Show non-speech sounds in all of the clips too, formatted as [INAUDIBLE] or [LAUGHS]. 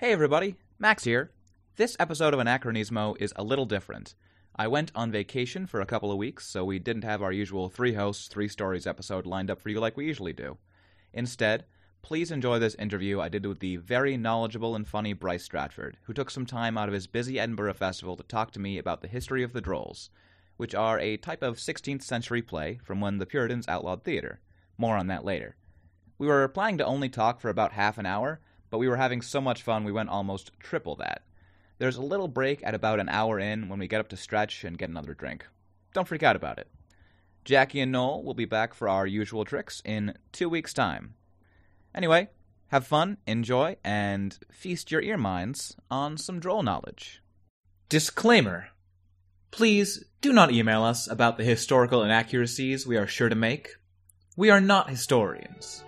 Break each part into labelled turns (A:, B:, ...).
A: Hey everybody, Max here. This episode of Anachronismo is a little different. I went on vacation for a couple of weeks, so we didn't have our usual three hosts, three stories episode lined up for you like we usually do. Instead, please enjoy this interview I did with the very knowledgeable and funny Bryce Stratford, who took some time out of his busy Edinburgh festival to talk to me about the history of the Drolls, which are a type of 16th century play from when the Puritans outlawed theater. More on that later. We were planning to only talk for about half an hour, but we were having so much fun we went almost triple that. There's a little break at about an hour in when we get up to stretch and get another drink. Don't freak out about it. Jackie and Noel will be back for our usual tricks in two weeks' time. Anyway, have fun, enjoy, and feast your ear minds on some droll knowledge. Disclaimer Please do not email us about the historical inaccuracies we are sure to make. We are not historians.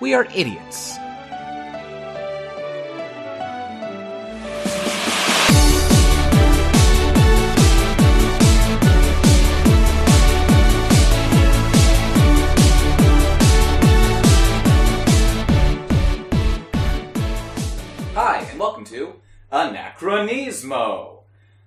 A: We are idiots. Anachronismo.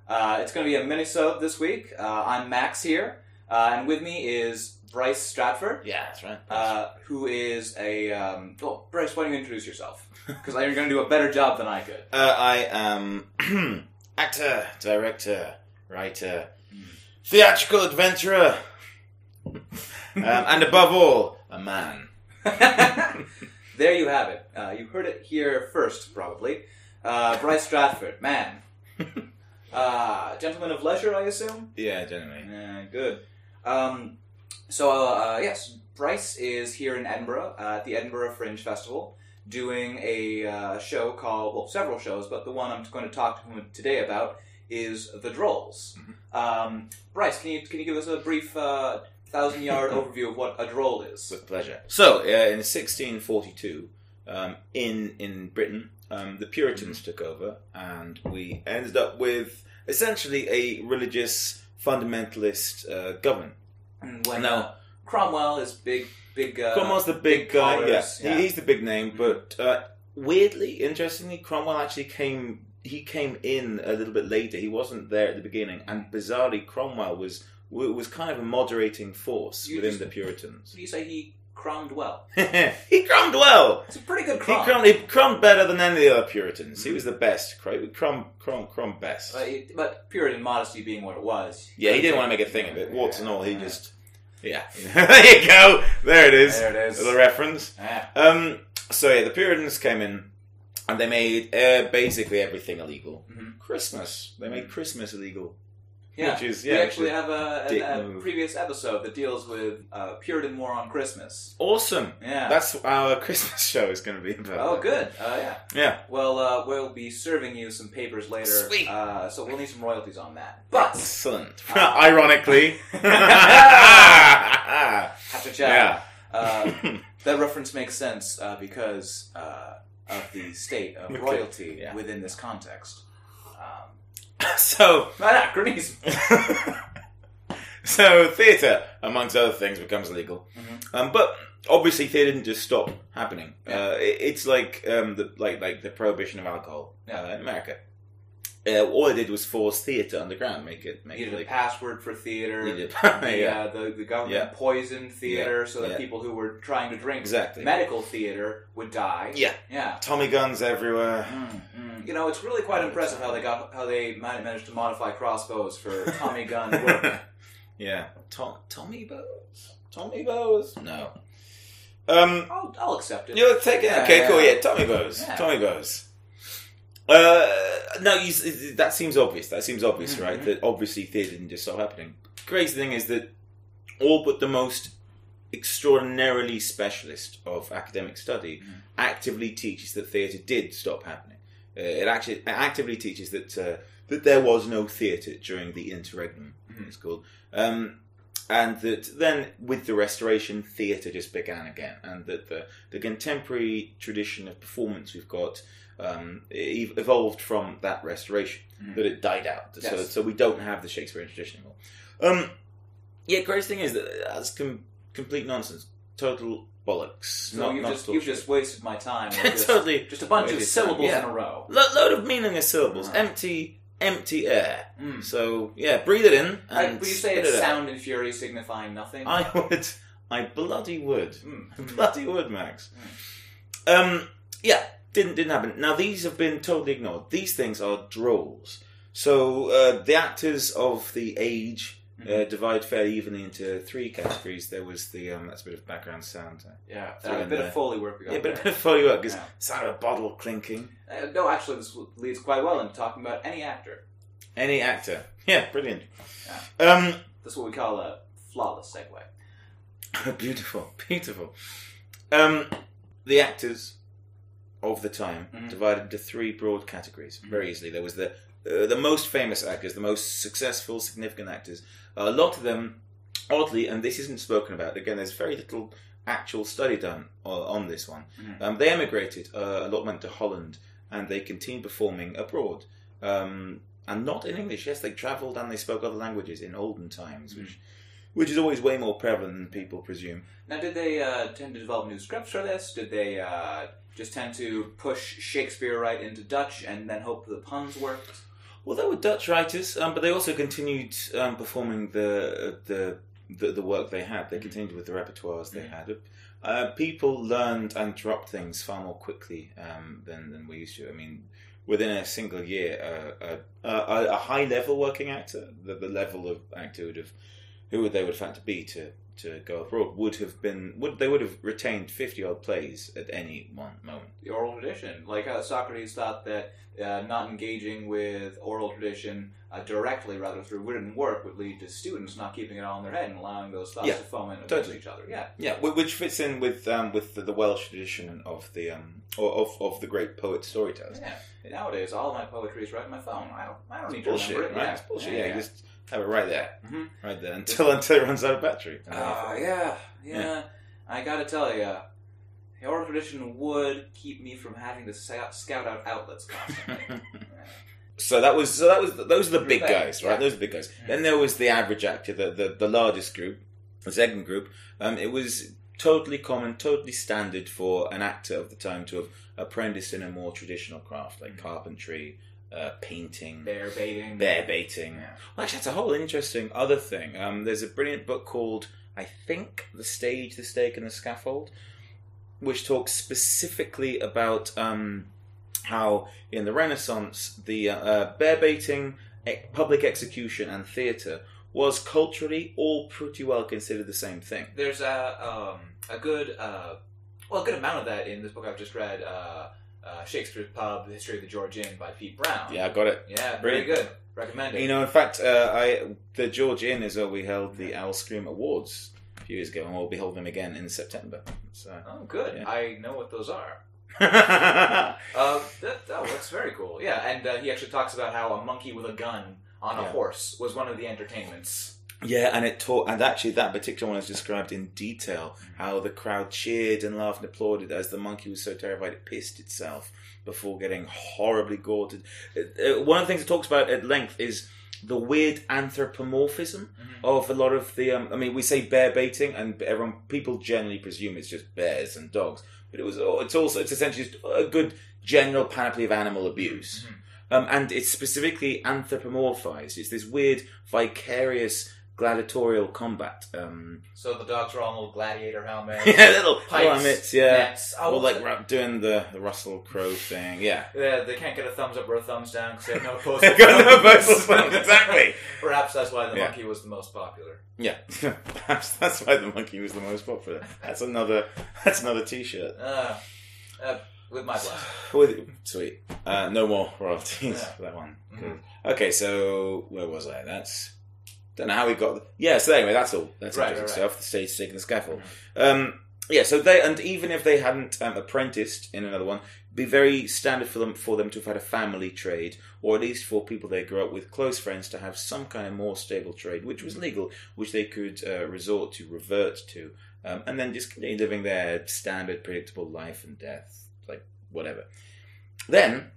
A: Uh, it's going to be a minisode this week. Uh, I'm Max here, uh, and with me is Bryce Stratford,
B: Yeah, that's right.
A: uh, who is a. Um, oh, Bryce, why don't you introduce yourself? [LAUGHS] Because you're going to do a better job than I could.
B: Uh, I am [CLEARS THROAT] actor, director, writer, theatrical adventurer, [LAUGHS] um, and above all, a man. [LAUGHS]
A: there you have it. Uh, you heard it here first, probably. Uh, Bryce Stratford, man. [LAUGHS] Uh, gentleman of leisure, I assume?
B: Yeah, generally.
A: Yeah, good. Um, so, uh, yes, Bryce is here in Edinburgh uh, at the Edinburgh Fringe Festival doing a uh, show called, well, several shows, but the one I'm going to talk to him today about is The Drolls. Um, Bryce, can you, can you give us a brief uh, thousand yard [LAUGHS] overview of what a droll is?
B: With pleasure. So, uh, in 1642, um, in in Britain, um, the Puritans took over, and we ended up with essentially a religious fundamentalist uh, government.
A: When
B: No.
A: uh, Cromwell is big, big. Uh,
B: Cromwell's the big, guy. Yeah,
A: colors,
B: He, he's the big name. But uh, weirdly, interestingly, Cromwell actually came. He came in a little bit later. He wasn't there at the beginning, and bizarrely, Cromwell was was kind of a moderating force
A: You
B: within
A: just-
B: the Puritans.
A: You say he crommed well. [LAUGHS]
B: he crummed well.
A: It's a pretty good
B: He
A: crom.
B: he crummed better than any of the other Puritans. He was the best. Crum, crumb, crumb, crumb best.
A: But, it- but Puritan modesty being what it was.
B: Yeah, he didn't want to make a thing of it. Warts and all, he just. Yeah. [LAUGHS] there you go. There it is.
A: There it is.
B: The reference.
A: Yeah.
B: Um, so yeah, the Puritans came in and they made uh, basically everything illegal.
A: Mhm.
B: Christmas. They made Christmas illegal.
A: Yeah.
B: Which is,
A: we actually have a, a, a previous episode that deals with uh, Puritan war on Christmas.
B: Awesome.
A: Yeah.
B: That's our [LAUGHS] Christmas show is going to be about.
A: oh, good. Uh, yeah.
B: Yeah.
A: Well, uh, we'll be serving you some papers later.
B: Sweet.
A: Uh, so we'll need some royalties on that. But
B: Excellent.
A: Uh, [LAUGHS]
B: Ironically. [LAUGHS]
A: have to check.
B: yeah.
A: Uh, that reference makes sense uh, because uh, of the state of royalty
B: Yeah.
A: within this context. [LAUGHS]
B: So,
A: anachronism. [LAUGHS]
B: so theatre, amongst other things, becomes illegal.
A: Mhm.
B: Um, but obviously, theatre didn't just stop happening.
A: Yeah.
B: Uh, it, it's like um, the like like the prohibition of alcohol
A: Yeah.
B: uh, in America. Uh, all I did was force theatre underground, make it make it
A: needed a password for theater.
B: Needed- [LAUGHS]
A: the,
B: yeah.
A: uh, the, the government
B: Yeah.
A: poisoned theater so that
B: Yeah.
A: people who were trying to drink
B: Exactly.
A: medical theater would die.
B: Yeah.
A: Yeah.
B: Tommy guns everywhere.
A: Mm, mm. You know, it's really quite impressive how they got how they ma- managed to modify crossbows for Tommy gun work. [LAUGHS]
B: yeah. Tom, Tommy bows. Tommy bows. No. Um.
A: I'll, I'll accept it.
B: You'll take it.
A: Yeah,
B: okay, cool.
A: yeah.
B: Yeah, Tommy bows.
A: Yeah.
B: Tommy bows. Uh, no, you, that seems obvious. That seems obvious,
A: Mhm.
B: right? That obviously theatre didn't just stop happening. The Crazy thing is that all but the most extraordinarily specialist of academic study
A: Mhm.
B: actively teaches that theatre did stop happening. Uh, it actually it actively teaches that uh, that there was no theatre during the interregnum.
A: Mhm.
B: It's called. Um, and that then, with the Restoration, theatre just began again, and that the, the contemporary tradition of performance we've got um, evolved from that Restoration.
A: Mhm.
B: That it died out, so
A: Yes.
B: so we don't have the Shakespearean tradition anymore. Um, yeah, crazy thing is that that's com- complete nonsense. total bollocks.
A: So
B: not,
A: you've
B: not
A: just you've just wasted my time. [LAUGHS] just,
B: totally
A: just a bunch of syllables
B: time,
A: in a row.
B: Lo- load of meaningless syllables,
A: Ah.
B: empty, empty air.
A: Mm.
B: So yeah, breathe it in.
A: I,
B: And
A: would you say it's
B: it out.
A: sound and fury signifying nothing?
B: I would. I bloody would.
A: Mm. [LAUGHS]
B: Bloody would, Max. Um, yeah, didn't didn't happen. Now these have been totally ignored. These things are drolls. So uh, the actors of the age uh,
A: Mhm.
B: divide fairly evenly into three categories. There was the um, that's a bit of background sound. uh,
A: Yeah, uh, a bit
B: there.
A: of foley work we got
B: Yeah, but a bit of foley work because
A: Yeah.
B: sound of a bottle clinking.
A: Uh, no, actually, this leads quite well into talking about any actor.
B: Any actor, yeah, brilliant. Um,
A: This is what we call a flawless segue. [LAUGHS]
B: beautiful, beautiful. Um, the actors of the time
A: Mhm.
B: divided into three broad categories
A: Mhm.
B: very easily. There was the uh, the most famous actors, the most successful, significant actors. a lot of them, oddly, and this isn't spoken about. Again, there's very little actual study done on, on this one.
A: Mhm.
B: Um, they emigrated. Uh, a lot went to Holland, and they continued performing abroad. Um, and not in English. Yes, they travelled and they spoke other languages in olden times,
A: Mhm.
B: which which is always way more prevalent than people presume.
A: Now, did they uh, tend to develop new scripts for this? Did they uh, just tend to push Shakespeare right into Dutch and then hope the puns worked?
B: Well, they were Dutch writers, um, but they also continued um, performing the, the the the work they had. They
A: Mhm.
B: continued with the repertoires they
A: Mhm.
B: had. Uh, people learned and dropped things far more quickly um, than than we used to. I mean, within a single year, uh, a, a, a high level working actor, the, the level of actor who would have who would they would have had to be to to go abroad would have been would they would have retained fifty odd plays at any one moment.
A: The oral tradition, like how Socrates thought that uh, not engaging with oral tradition uh, directly, rather through written work, would lead to students not keeping it all in their head and allowing those thoughts
B: Yeah,
A: to foment
B: totally.
A: each other. Yeah,
B: Yeah, which fits in with um, with the, the Welsh tradition of the um, or of, of the great poet storytellers.
A: yeah. Nowadays, all my poetry is right on my phone. I don't, I don't need to
B: Bullshit,
A: remember it.
B: right?
A: Yeah,
B: It's bullshit.
A: Yeah,
B: Yeah,
A: yeah.
B: just have it right there,
A: Mhm.
B: right there until until it runs out of battery.
A: Ah, yeah, yeah. I gotta tell you, the oral tradition would keep me from having to scout, out outlets constantly. [LAUGHS]
B: so that was so that was those are the big guys, right?
A: yeah.
B: Those are the big guys.
A: Yeah.
B: Then there was the average actor, the the, the largest group, the second group. Um, it was totally common, totally standard for an actor of the time to have apprenticed in a more traditional craft like
A: Mhm.
B: carpentry, uh, painting,
A: Bear baiting.
B: bear baiting.
A: Yeah.
B: Well, actually, that's a whole interesting other thing. Um, there's a brilliant book called, I think, The Stage, the Stake, and the Scaffold, which talks specifically about um, how in the Renaissance the uh, uh, bear baiting, e- public execution, and theatre was culturally all pretty well considered the same thing.
A: There's a um, a good uh, well a good amount of that in this book I've just read. Uh, uh, Shakespeare's Pub: The History of the George Inn by Pete Brown.
B: Yeah, I got it.
A: yeah, very
B: Brilliant.
A: good. Recommend it.
B: You know, in fact, uh, I the George Inn is where we held the Owl Scream Awards a few years ago, and we'll be holding them again in September. So.
A: oh, good.
B: Yeah.
A: I know what those are. [LAUGHS] Uh, that, that looks very cool. Yeah, and uh, he actually talks about how a monkey with a gun on a
B: Yeah.
A: horse was one of the entertainments.
B: And it taught, and actually that particular one is described in detail how the crowd cheered and laughed and applauded as the monkey was so terrified it pissed itself before getting horribly gored. Uh, uh, One of the things it talks about at length is the weird anthropomorphism of a lot of the. Um, I mean, we say bear baiting, and everyone people generally presume it's just bears and dogs, but it was. oh, It's also it's essentially just a good general panoply of animal abuse.
A: Mhm.
B: um, and it's specifically anthropomorphized. It's this weird, vicarious, gladiatorial combat. Um,
A: So the dogs are all little gladiator helmets. [LAUGHS]
B: yeah, little
A: Pipes,
B: helmets, yeah,
A: nets. Oh,
B: or like doing the, the Russell Crowe thing. Yeah,
A: Yeah, they can't get a thumbs up or a thumbs down because they have no [LAUGHS] opposable
B: They've got no
A: thumbs.
B: exactly. [LAUGHS]
A: Perhaps that's why the
B: Yeah.
A: monkey was the most popular.
B: yeah. Perhaps that's why the monkey was the most popular. That's another. That's another T-shirt.
A: Uh, uh, with my blessing.
B: With, sweet. Uh, no more royalties
A: Yeah.
B: for that one.
A: Mhm.
B: Okay, so where was I? That's don't know how we got. The... Yeah. So anyway, that's all. That's
A: Right,
B: interesting
A: right,
B: stuff. The stage, stake, and the scaffold. Um, yeah. So they and even if they hadn't um, apprenticed in another one, it'd be very standard for them for them to have had a family trade, or at least for people they grew up with, close friends, to have some kind of more stable trade, which was legal, which they could uh, resort to, revert to, um, and then just continue living their standard, predictable life and death, like whatever. Then,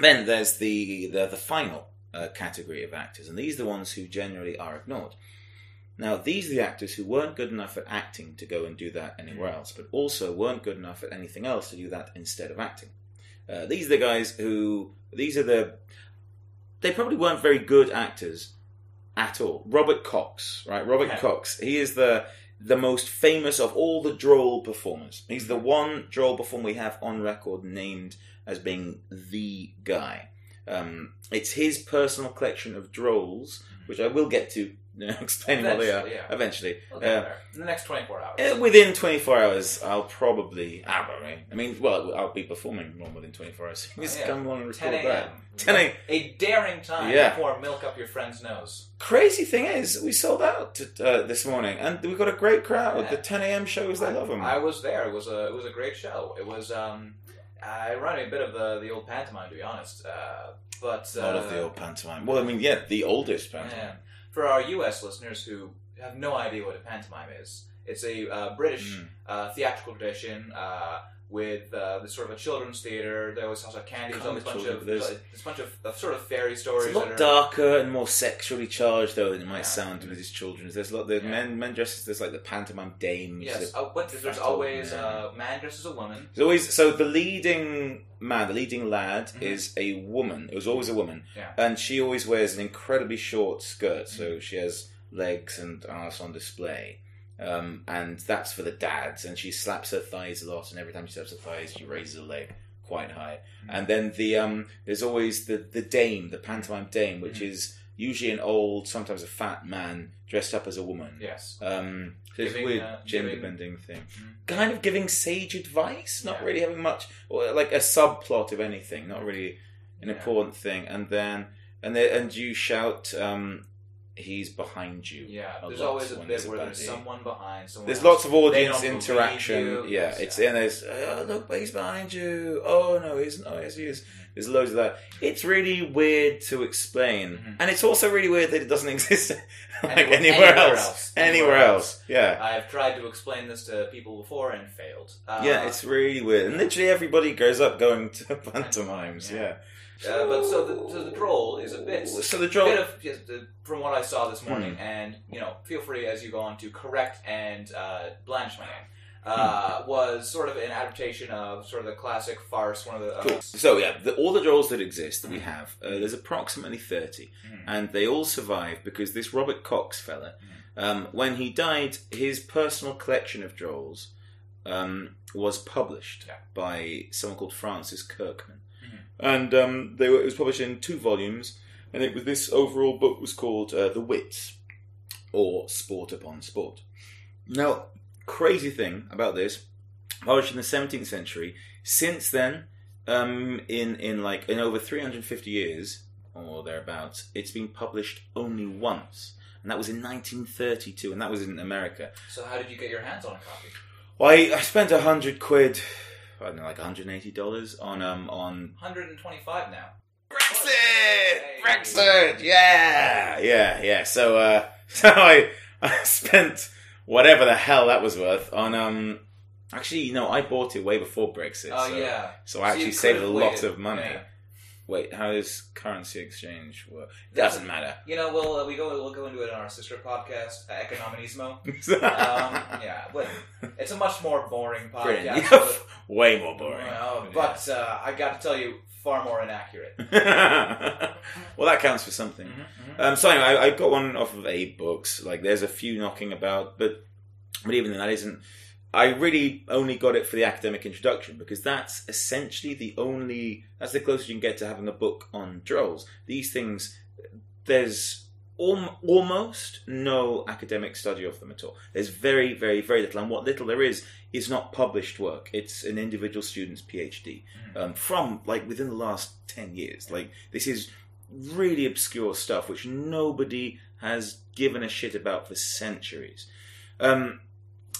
B: then there's the the, the final uh, category of actors, and these are the ones who generally are ignored. Now, these are the actors who weren't good enough at acting to go and do that anywhere
A: Mm.
B: else, but also weren't good enough at anything else to do that instead of acting. Uh, these are the guys who, these are the, they probably weren't very good actors at all. Robert Cox, right? Robert
A: Yeah.
B: Cox. He is the the most famous of all the droll performers. He's the one droll performer we have on record named as being the guy. Um, it's his personal collection of drolls, which I will get to [LAUGHS] uh, explaining what they are
A: Eventually, yeah.
B: eventually.
A: We'll
B: Uh.
A: In the next 24 hours.
B: uh, within 24 hours, I'll probably. I don't. I mean, well, I'll be performing more within 24 hours. Just
A: yeah.
B: come along and
A: 10
B: record that. 10 a.m.
A: A daring time
B: Yeah.
A: before milk up your friend's nose.
B: Crazy thing is, we sold out to, uh, this morning, and we got a great crowd.
A: Yeah.
B: The 10 a.m. shows, they
A: I,
B: love them.
A: I was there. It was a it was a great show. It was um, uh, it reminded me a bit of the the old pantomime, to be honest. Uh, but uh,
B: I love the old pantomime. Well, I mean, yeah, the oldest pantomime.
A: yeah. for our U.S. listeners who have no idea what a pantomime is, it's a uh, British
B: Mm.
A: uh, theatrical tradition. With uh, this sort of a children's theater, there was also candy. There's a bunch of
B: there's-
A: there's a bunch of, of sort of fairy stories.
B: It's a lot
A: are,
B: darker and more sexually charged, though, than it might
A: Yeah.
B: sound with these children. There's a lot. The
A: Yeah.
B: men, men dresses. There's like the pantomime dames.
A: Yes, uh, there's always
B: man.
A: uh, man dressed as a woman.
B: There's always so the leading man, the leading lad,
A: Mhm.
B: is a woman. It was always a woman,
A: Yeah.
B: and she always wears an incredibly short skirt, so she has legs and ass on display. Um, and that's for the dads, and she slaps her thighs a lot, and every time she slaps her thighs, she raises her leg quite high. And then the um, there's always the the dame, the pantomime dame, which
A: Mhm.
B: is usually an old, sometimes a fat man dressed up as a woman.
A: Yes.
B: Um, so it's a weird
A: uh,
B: gender
A: giving-
B: bending thing.
A: Mhm.
B: Kind of giving sage advice, not
A: Yeah.
B: really having much, or like a subplot of anything, not really an
A: Yeah.
B: important thing. And then, and then, and you shout, um, "He's behind you."
A: Yeah, there's always a bit where there's someone behind someone.
B: There's
A: else.
B: lots of audience interaction. Yeah, it's
A: yeah.
B: and there's oh, look, he's behind you. Oh no, he's not. Yes, he is. There's loads of that. It's really weird to explain,
A: Mhm.
B: and it's also really weird that it doesn't [LAUGHS] exist like
A: Anywhere-
B: anywhere, else.
A: else.
B: Anywhere,
A: Anywhere
B: else. Yeah.
A: I've tried to explain this to people before and failed. Uh,
B: yeah, it's really weird. And literally everybody grows up going to [LAUGHS] pantomimes.
A: Yeah.
B: Yeah.
A: Uh, but so the, so the droll is a bit.
B: So the droll.
A: bit of from what I saw this morning,
B: Hmm.
A: and you know, feel free as you go on to correct and uh, blanch my name.
B: Hmm.
A: Uh, was sort of an adaptation of sort of the classic farce. One of the uh,
B: Cool. So yeah, the, all the drolls that exist that we
A: Mhm.
B: have, uh, there's approximately thirty, and they all survive because this Robert Cox fella, um, when he died, his personal collection of drolls um, was published
A: Yeah.
B: by someone called Francis Kirkman. And um, they were, it was published in two volumes, and it was this overall book was called uh, The Wits, or Sport Upon Sport. Now, crazy thing about this, published in the 17th century. Since then, um, in in like in over 350 years or thereabouts, it's been published only once, and that was in 1932, and that was in America.
A: So how did you get your hands on a copy?
B: Well, I, I spent a hundred quid, I don't know, like 180 dollars on um on
A: 125 now.
B: Brexit,
A: Hey.
B: Brexit, yeah, yeah, yeah. So uh, [LAUGHS] so I I spent whatever the hell that was worth on um. Actually, you know, I bought it way before Brexit.
A: Oh
B: so,
A: yeah.
B: So I actually saved a lot
A: waited.
B: of money.
A: Yeah.
B: Wait, how does currency exchange work? Doesn't matter.
A: You know, we'll uh, we go we'll go into it on our sister podcast, uh, Economismo. [LAUGHS] Um, yeah, but it's a much more boring podcast.
B: Yeah, [LAUGHS] Way more boring.
A: Well, but uh, I got to tell you, far more inaccurate. [LAUGHS]
B: well, that counts for something. Um, so anyway, I, I got one off of AbeBooks. Like, there's a few knocking about, but but even then, that isn't. I really only got it for the academic introduction because that's essentially the only. That's the closest you can get to having a book on drolls. These things, there's al- almost no academic study of them at all. There's very, very, very little, and what little there is is not published work. It's an individual student's PhD um, from like within the last ten years. Like this is really obscure stuff which nobody has given a shit about for centuries. Um,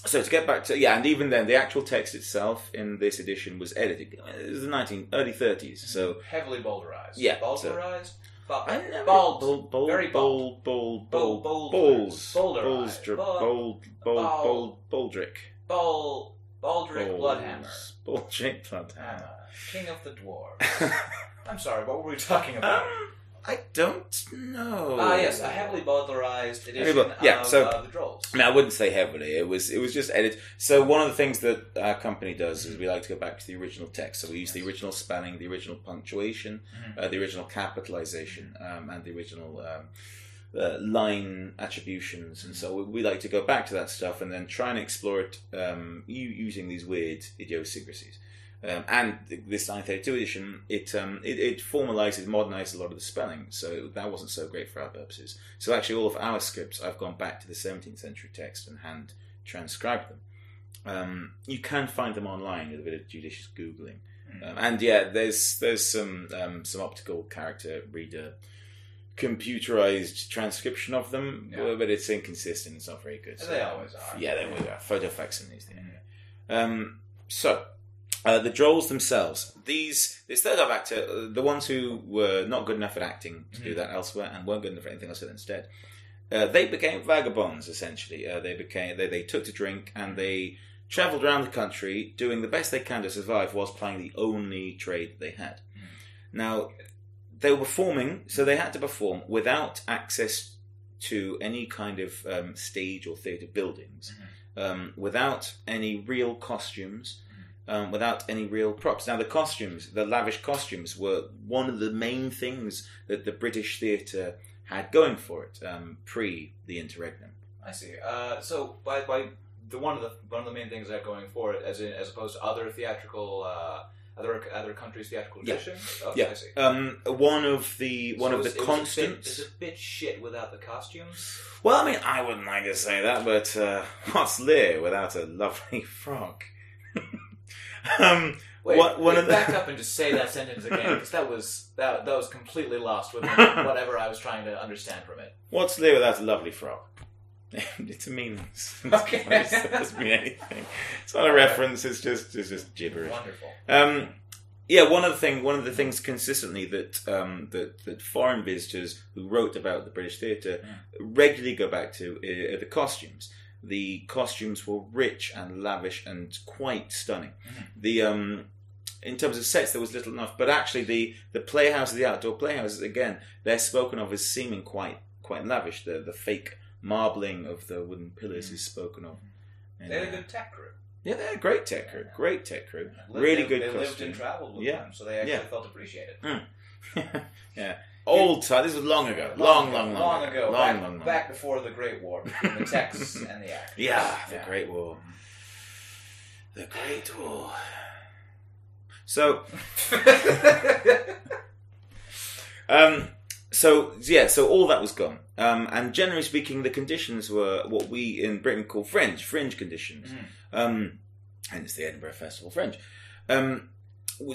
B: so to get back to yeah, and even then, the actual text itself in this edition was edited. Uh, it was the nineteen early thirties. So
A: heavily bowdlerized.
B: Yeah,
A: bowdlerized. Bo-
B: I never-
A: bald.
B: bold, bold,
A: Very
B: bold, bold, bold,
A: Bold-
B: balls,
A: boulderized.
B: balls, dr-
A: Bold-
B: bold, bold,
A: Bald.
B: bold, baldrick,
A: Ball. Baldric Bloodhammer.
B: baldrick, bloodhammer.
A: Hammer. King of the Dwarves. [LAUGHS] I'm sorry, what were we talking about? [LAUGHS]
B: I don't know.
A: Ah, yes, a heavily bowdlerized edition
B: Heavily yeah,
A: of,
B: so-
A: of the Drolls.
B: I mean, I wouldn't say heavily. It was it was just edited. So one of the things that our company does is we like to go back to the original text. So we use the original spelling, the original punctuation,
A: Mhm.
B: uh, the original capitalization, um, and the original um, uh, line attributions. And so we, we like to go back to that stuff and then try and explore it um, u- using these weird idiosyncrasies. Um, and this 932 edition, it, um, it it formalizes, modernizes a lot of the spelling, so that wasn't so great for our purposes. So actually, all of our scripts, I've gone back to the 17th century text and hand transcribed them. Um, you can find them online with a bit of judicious googling,
A: Mm.
B: um, and yeah, there's there's some um, some optical character reader computerized transcription of them,
A: Yeah.
B: but it's inconsistent. It's not very good.
A: They always are.
B: Yeah, they always are. Photo facsimiles. Anyway. Um, so, uh, the Drolls themselves, these this third eye actor, uh, the ones who were not good enough at acting to do
A: Mhm.
B: that elsewhere and weren't good enough at anything else instead, uh, they became vagabonds essentially. Uh, they became they, they took to drink and they travelled around the country doing the best they can to survive whilst playing the only trade that they had.
A: Mhm.
B: Now, they were performing, so they had to perform without access to any kind of um, stage or theatre buildings, um, without any real costumes, um, without any real props. Now, the costumes, the lavish costumes, were one of the main things that the British theatre had going for it um, pre the interregnum.
A: I see. Uh, so by, by the one of the one of the main things that are going for it, as in, as opposed to other theatrical, uh, other other countries' theatrical
B: Yeah.
A: traditions. Oh,
B: Yeah.
A: I see.
B: Um, one of the one
A: So
B: of
A: it's-
B: the
A: it was a bit-
B: constants.
A: It's a bit shit without the costumes.
B: Well, I mean, I wouldn't like to say that, but uh, [LAUGHS] what's Lear without a lovely [LAUGHS] frock? [LAUGHS] [LAUGHS] um,
A: Wait,
B: What- one
A: wait,
B: of the-
A: back up and just say that [LAUGHS] sentence again because that was that that was completely lost with [LAUGHS] whatever I was trying to understand from it.
B: what's Lear without a lovely frog? it's a meaningless.
A: Okay.
B: it doesn't mean anything. It's not a reference. It's just it's just gibberish.
A: Wonderful.
B: Um, yeah, one of the thing, one of the things consistently that um, that that foreign visitors who wrote about the British theatre regularly go back to uh, are the costumes. The costumes were rich and lavish and quite stunning.
A: Mhm.
B: The um, in terms of sets, there was little enough, but actually the the playhouses, the outdoor playhouses, again, they're spoken of as seeming quite quite lavish. The the fake marbling of the wooden pillars
A: Mhm.
B: is spoken of. And,
A: They had a
B: uh,
A: good tech crew.
B: yeah, they're a great tech crew. Great tech crew.
A: Lived-
B: Really
A: they,
B: good
A: They lived and traveled with
B: Yeah.
A: them, so they actually
B: Yeah.
A: felt appreciated. [LAUGHS]
B: yeah. Old time. This was long ago. Long, long, long,
A: long ago.
B: Long,
A: back,
B: long, long.
A: back before the Great War [LAUGHS] the texts and the actors.
B: Yeah, the
A: Yeah.
B: Great War. The Great War. So, [LAUGHS] um, so yeah, so all that was gone. Um, and generally speaking, the conditions were what we in Britain call fringe, fringe conditions.
A: Mhm.
B: Um, hence the Edinburgh Festival Fringe. Um,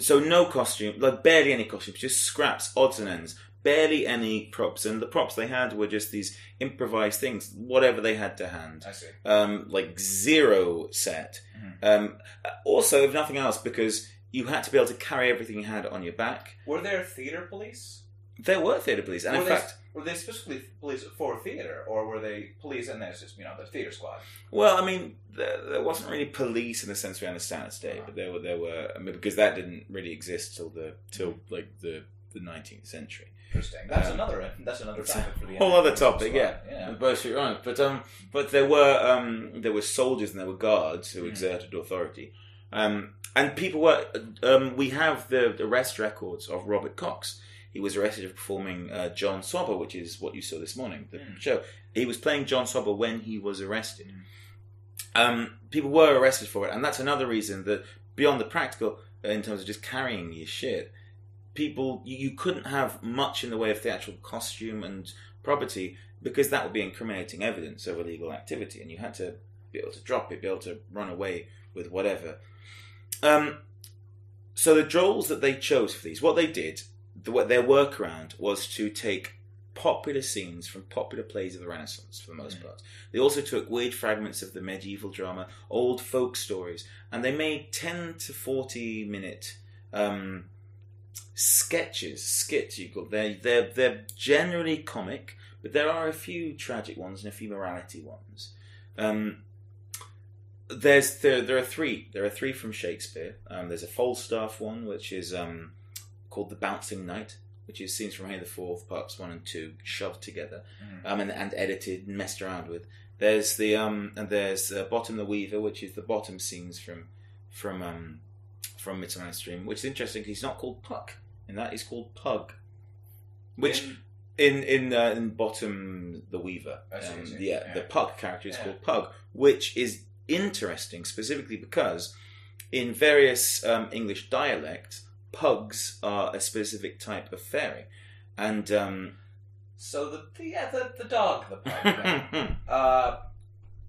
B: so no costume, like barely any costumes, just scraps, odds and ends, barely any props, and the props they had were just these improvised things, whatever they had to hand.
A: I see.
B: Um, like zero set.
A: Mhm.
B: Um, also, if nothing else, because you had to be able to carry everything you had on your back.
A: Were there theater police?
B: There were theatre police, and
A: were
B: in
A: they,
B: fact,
A: were they specifically police for theater, or were they police and there's just you know the theater squad?
B: Well, I mean, there, there wasn't really police in the sense we understand it today, but there were there were I mean, because that didn't really exist till the till like the the nineteenth century.
A: Interesting. That's
B: Um,
A: another. That's another topic for the
B: Whole other topic, yeah.
A: yeah.
B: Both you're right, but um, but there were um, there were soldiers and there were guards who
A: Mm.
B: exerted authority, um, and people were um, we have the arrest records of Robert Cox. He was arrested for performing uh, John Swabber, which is what you saw this morning, the
A: Mm.
B: show. He was playing John Swabber when he was arrested.
A: Mm.
B: Um, people were arrested for it, and that's another reason that beyond the practical, in terms of just carrying your shit, people you, you couldn't have much in the way of theatrical costume and property because that would be incriminating evidence of illegal activity, and you had to be able to drop it, be able to run away with whatever. Um, so the drolls that they chose for these, what they did, the, what their workaround was to take popular scenes from popular plays of the Renaissance for the most
A: Mm.
B: part. They also took weird fragments of the medieval drama, old folk stories, and they made 10 to 40 minute um, sketches, skits, you call they're, they're, they're generally comic, but there are a few tragic ones and a few morality ones. Um, there's there, there are three. There are three from Shakespeare. Um, there's a Falstaff one, which is um, called The Bouncing Knight. which is scenes from Henry IV, parts one and two, shoved together
A: Mhm.
B: um, and, and edited and messed around with. There's the um, and there's uh, Bottom the Weaver, which is the bottom scenes from from um, from Midsummer Night's Dream, which is interesting. He's not called Puck in that; he's called Pug. Which
A: In-
B: in in uh, in Bottom the Weaver,
A: I see, I
B: um,
A: see.
B: yeah,
A: Yeah.
B: the Puck character is
A: Yeah.
B: called Pug, which is interesting specifically because in various um, English dialects, pugs are a specific type of fairy, and um,
A: So the, the yeah the, the dog the pug. [LAUGHS] uh,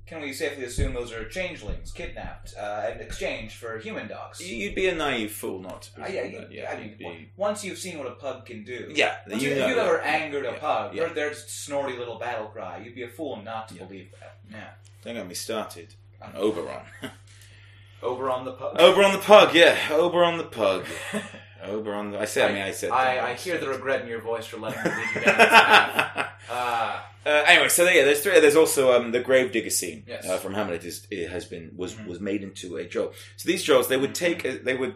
A: can we safely assume those are changelings kidnapped uh, in exchange for human dogs?
B: you'd be a naive fool not to
A: Uh, yeah,
B: that. Yeah,
A: I mean,
B: be-
A: once you've seen what a pug can do,
B: yeah,
A: Once
B: you
A: you, you've ever angered a pug,
B: yeah.
A: or their snorty little battle cry, you'd be a fool not to
B: Yeah.
A: believe that. Yeah.
B: Don't get me started. on Oberon. [LAUGHS]
A: Over on the pug.
B: Oberon the pug, yeah. Oberon the pug. [LAUGHS] Oberon. The, I said. I, mean, I said.
A: I, I hear the regret in your voice for letting me lead you down this [LAUGHS] path. Uh,
B: Uh, anyway, so yeah, there's three. There's also um, the gravedigger scene
A: Yes.
B: uh, from Hamlet. Is it has been was
A: Mhm.
B: was made into a joke. So these jokes, they would take a- they would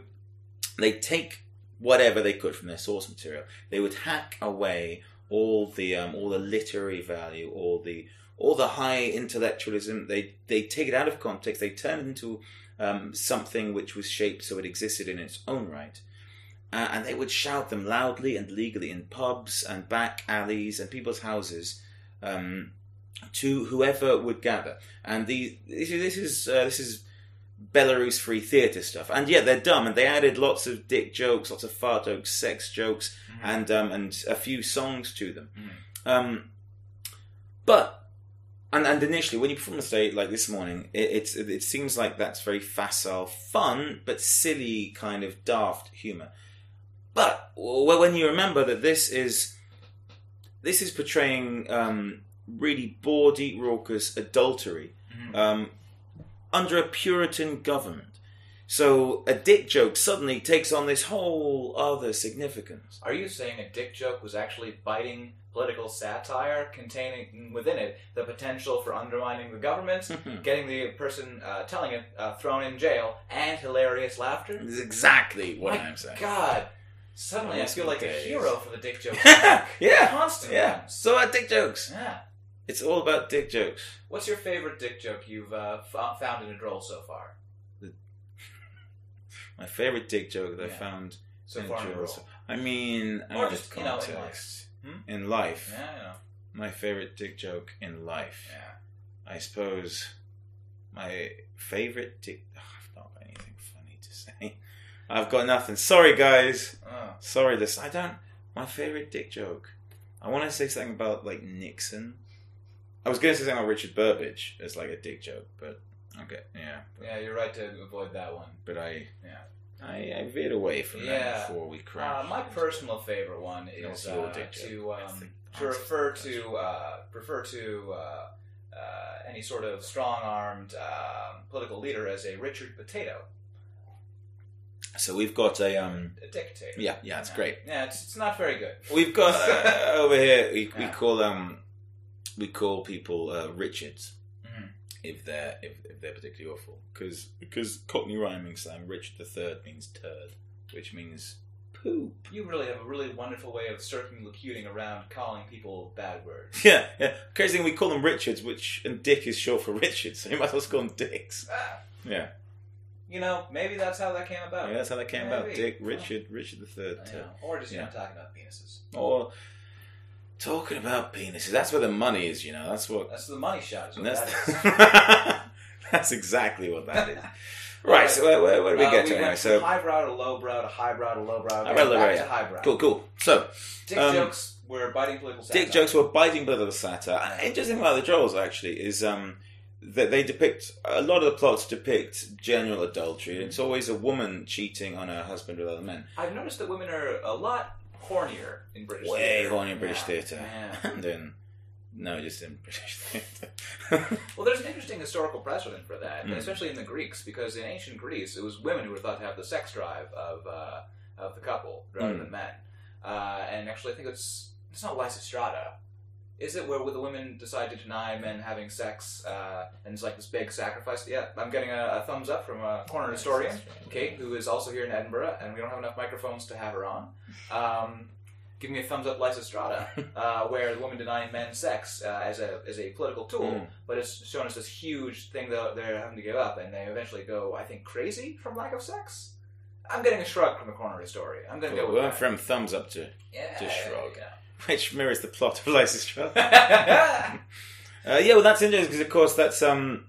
B: they take whatever they could from their source material. They would hack away all the um, all the literary value, all the all the high intellectualism. They they take it out of context. They turn it into um, something which was shaped so it existed in its own right. Uh, and they would shout them loudly and legally in pubs and back alleys and people's houses um, to whoever would gather. And the this is this is, uh, this is Belarus free theatre stuff. And yeah, they're dumb, and they added lots of dick jokes, lots of fart jokes, sex jokes,
A: Mhm.
B: and um, and a few songs to them.
A: Mhm.
B: Um, but and and initially, when you perform a state like this morning, it, it's it, it seems like that's very facile, fun, but silly kind of daft humour. But well, when you remember that this is this is portraying um, really bawdy, raucous adultery
A: Mhm.
B: um, under a Puritan government. So a dick joke suddenly takes on this whole other significance.
A: Are you saying a dick joke was actually biting political satire containing within it the potential for undermining the government, [LAUGHS] getting the person uh, telling it uh, thrown in jail, and hilarious laughter?
B: This is exactly what
A: My
B: I'm saying.
A: God! Suddenly I feel like a hero for the dick joke. [LAUGHS]
B: yeah,
A: Constant
B: yeah. So about dick jokes.
A: Yeah.
B: It's all about dick jokes.
A: What's your favorite dick joke you've uh, f- found in a droll so far? [LAUGHS]
B: My favorite dick joke that I found.
A: So
B: in
A: far a droll.
B: I mean,
A: Or
B: out
A: just,
B: of
A: you know, in life.
B: context.
A: Hmm?
B: In life,
A: Yeah, I know.
B: my favorite dick joke in life.
A: Yeah.
B: I suppose my favorite dick. Oh, I've not got anything funny to say. [LAUGHS] I've got nothing. Sorry, guys.
A: Oh.
B: Sorry, this. I don't. My favorite dick joke. I want to say something about like Nixon. I was going to say something about Richard Burbage as like a dick joke, but okay, yeah, but,
A: Yeah, you're right to avoid that one.
B: but I,
A: Yeah.
B: I, I veered away from
A: Yeah.
B: that before we
A: Uh,
B: crashed.
A: my personal favorite one is uh, to um, to refer to uh, refer to uh, uh, any sort of strong-armed um political leader as a Richard Potato,
B: So we've got a um.
A: a dictator.
B: Yeah, yeah, it's
A: Yeah.
B: great.
A: Yeah, it's, it's not very good.
B: We've got [LAUGHS] uh, [LAUGHS] over here. We, we call um, we call people uh, Richards
A: Mhm.
B: if they're if, if they're particularly awful because because Cockney rhyming slang Richard the Third means turd, which means poop.
A: You really have a really wonderful way of circumlocuting around calling people bad words. [LAUGHS]
B: Yeah, yeah. Crazy thing, we call them Richards, which and Dick is short for Richard, so you might as well call them Dicks.
A: Ah,
B: Yeah,
A: you know, maybe that's how that came about.
B: yeah that's how that came about. Dick, Richard, Richard the Third.
A: Or just you know talking about penises.
B: Or talking about penises. That's where the money is. You know, that's what
A: That's the money shot.
B: That's,
A: that [LAUGHS]
B: that's exactly what that is. [LAUGHS] Right, so where, where, where do we
A: Uh,
B: get
A: we
B: to anyway? So,
A: highbrow to lowbrow to highbrow to lowbrow.
B: Highbrow to lowbrow, yeah.
A: highbrow.
B: cool, cool. So,
A: Dick
B: Um,
A: jokes were biting political satire.
B: dick jokes were biting the satire. And interesting about the Drolls, actually, is um, that they depict, a lot of the plots depict general adultery. It's always a woman cheating on her husband with other men.
A: I've noticed that women are a lot hornier in British
B: Way
A: theatre.
B: horny in British
A: Yeah,
B: theatre.
A: yeah. [LAUGHS]
B: Then, no, just in British theatre. [LAUGHS]
A: Well, there's an interesting historical precedent for that,
B: Mm.
A: especially in the Greeks, because in ancient Greece, it was women who were thought to have the sex drive of uh, of the couple rather
B: Mm.
A: than men. Uh, and actually, I think it's it's not Lysistrata. Is it where the women decide to deny men having sex, uh, and it's like this big sacrifice? Yeah, I'm getting a, a thumbs up from a corner historian, Kate, who is also here in Edinburgh, and we don't have enough microphones to have her on. Um, give me a thumbs up, Lysistrata, [LAUGHS] uh, where the woman denying men sex uh, as a as a political tool,
B: Mm.
A: but it's shown as this huge thing that they're having to give up, and they eventually go, I think, crazy from lack of sex. I'm getting a shrug from the corner story. I'm going to
B: Cool.
A: go
B: We
A: with
B: went
A: that.
B: from thumbs up to
A: yeah,
B: to shrug.
A: yeah. [LAUGHS]
B: which mirrors the plot of Lysistrata. [LAUGHS]
A: yeah.
B: Uh, yeah, well, that's interesting because, of course, that's um,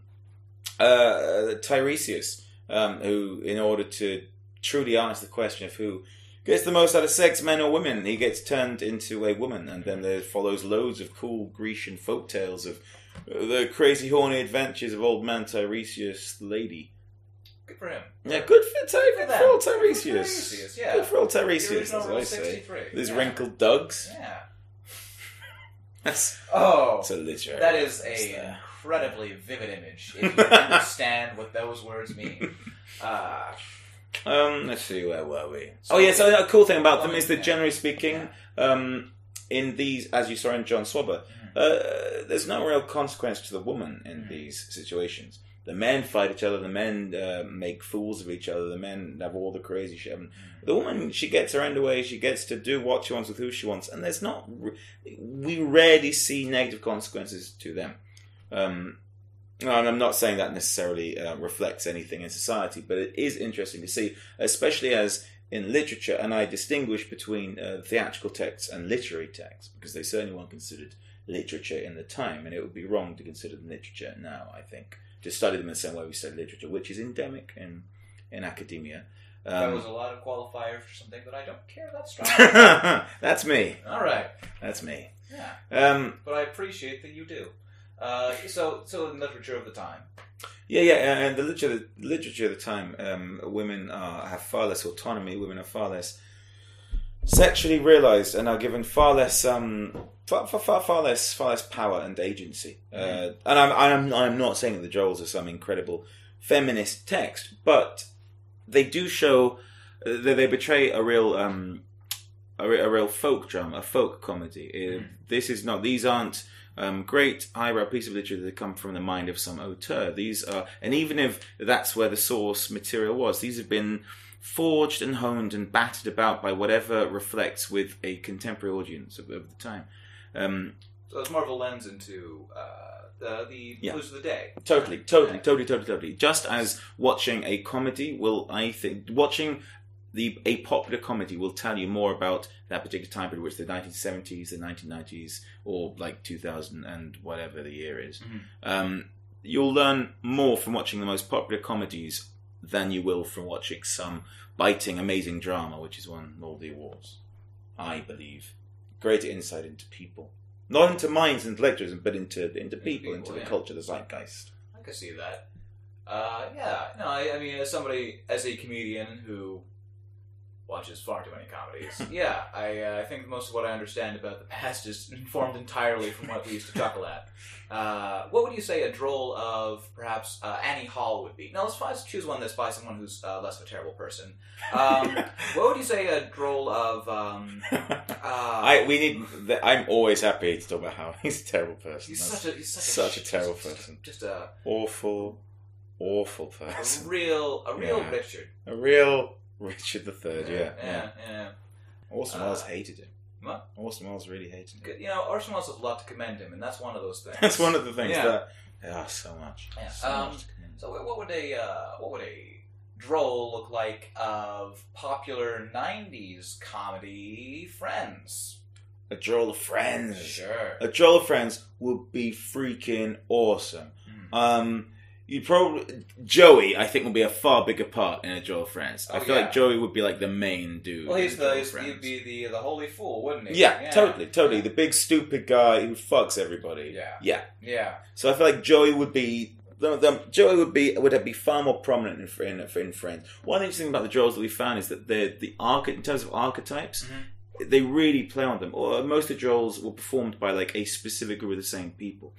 B: uh, Tiresias, um, who, in order to truly answer the question of who gets the most out of sex, men or women, he gets turned into a woman, and then there follows loads of cool Grecian folk tales of the crazy, horny adventures of old man Tiresias, the lady.
A: Good for him.
B: Yeah, good for, Ty- good
A: them.
B: for old
A: Good for
B: Tiresias.
A: Tiresias, yeah.
B: Good for old Tiresias, as I say. These
A: yeah.
B: wrinkled dugs.
A: Yeah.
B: That's,
A: Oh,
B: that's a literary.
A: that is a incredibly vivid image. If you [LAUGHS] understand what those words mean. [LAUGHS] Uh,
B: Um, let's see, where were we?
A: So-
B: oh, yeah, so a cool thing about them is that generally speaking, um, in these, as you saw in John Swabber,
A: Mm-hmm.
B: uh, there's no real consequence to the woman in
A: Mhm.
B: these situations. The men fight each other, the men uh, make fools of each other, the men have all the crazy shit. And the woman, she gets her end away, she gets to do what she wants with who she wants, and there's not, we rarely see negative consequences to them. Um, and I'm not saying that necessarily uh, reflects anything in society, but it is interesting to see, especially as in literature, and I distinguish between uh, theatrical texts and literary texts because they certainly weren't considered literature in the time, and it would be wrong to consider them literature now. I think to study them in the same way we study literature, which is endemic in in academia.
A: that
B: Um,
A: was a lot of qualifiers for something that I don't care that strongly. [LAUGHS]
B: that's me.
A: All right.
B: That's me.
A: Yeah.
B: Um,
A: But I appreciate that you do. Uh, so, so in literature of the time.
B: Yeah, yeah, and the literature, the literature of the time, um, women are, have far less autonomy. Women are far less sexually realized and are given far less, um, far, far, far, less, far less power and agency. Uh, and I'm, I'm, I'm not saying that the drolls are some incredible feminist text, but they do show uh, that they betray a real, um, a, a real folk drama, a folk comedy. Uh, This is not; these aren't um, great highbrow piece of literature that come from the mind of some auteur. These are, and even if that's where the source material was, these have been forged and honed and battered about by whatever reflects with a contemporary audience of, of the time. Um,
A: So it's more of a lens into uh, the, the
B: Yeah.
A: blues of the day.
B: Totally, totally, totally, totally, totally. Just as watching a comedy will, I think, watching the a popular comedy will tell you more about that particular time period, which the 1970s, the 1990s, or like 2000 and whatever the year is.
A: Mhm.
B: Um, you'll learn more from watching the most popular comedies than you will from watching some biting, amazing drama, which has won all the awards. I believe greater insight into people, not into minds and intellectualism, but into into people,
A: people,
B: into the
A: yeah.
B: culture, the zeitgeist.
A: I can see that. Uh, yeah, no, I, I mean, as somebody, as a comedian who watches far too many comedies, [LAUGHS] yeah, I, uh, I think most of what I understand about the past is informed entirely from what we used to chuckle at. Uh, what would you say a droll of perhaps uh, Annie Hall would be? No, let's, let's choose one that's by someone who's uh, less of a terrible person. Um, [LAUGHS] what would you say a droll of? Um, [LAUGHS] uh,
B: I we need. The, I'm always happy to talk about how he's a terrible person.
A: he's
B: That's
A: such a he's such a,
B: such a
A: sh-
B: terrible
A: just-
B: person.
A: Just a,
B: awful, awful person.
A: a real a real
B: Yeah.
A: Richard.
B: A real Richard the Third. Yeah, yeah.
A: yeah, yeah.
B: Orson
A: Uh,
B: hated him.
A: what?
B: Orson Welles really hated him.
A: Good. You know, Orson Welles has a lot to commend him, and that's one of those things.
B: That's one of the things
A: Yeah.
B: that. Oh, so much.
A: Yeah.
B: So
A: Um,
B: much to.
A: So, what would a uh, what would a droll look like of popular '90s comedy Friends?
B: A Droll of Friends.
A: Sure.
B: A Droll of Friends would be freaking awesome.
A: Mm.
B: Um, you probably Joey. I think will be a far bigger part in a of Friends. I
A: Oh,
B: feel
A: yeah.
B: like Joey would be like the main dude.
A: Well, he's the he's, he'd be the the holy fool, wouldn't he?
B: Yeah, totally, totally. The big stupid guy who fucks everybody.
A: Yeah.
B: yeah.
A: Yeah.
B: So I feel like Joey would be. The, the, Joey would be would be far more prominent in, in, in Friends. One interesting thing about the drolls that we found is that the the arch in terms of archetypes,
A: Mhm.
B: they really play on them. Or most of the drolls were performed by like a specific group of the same people.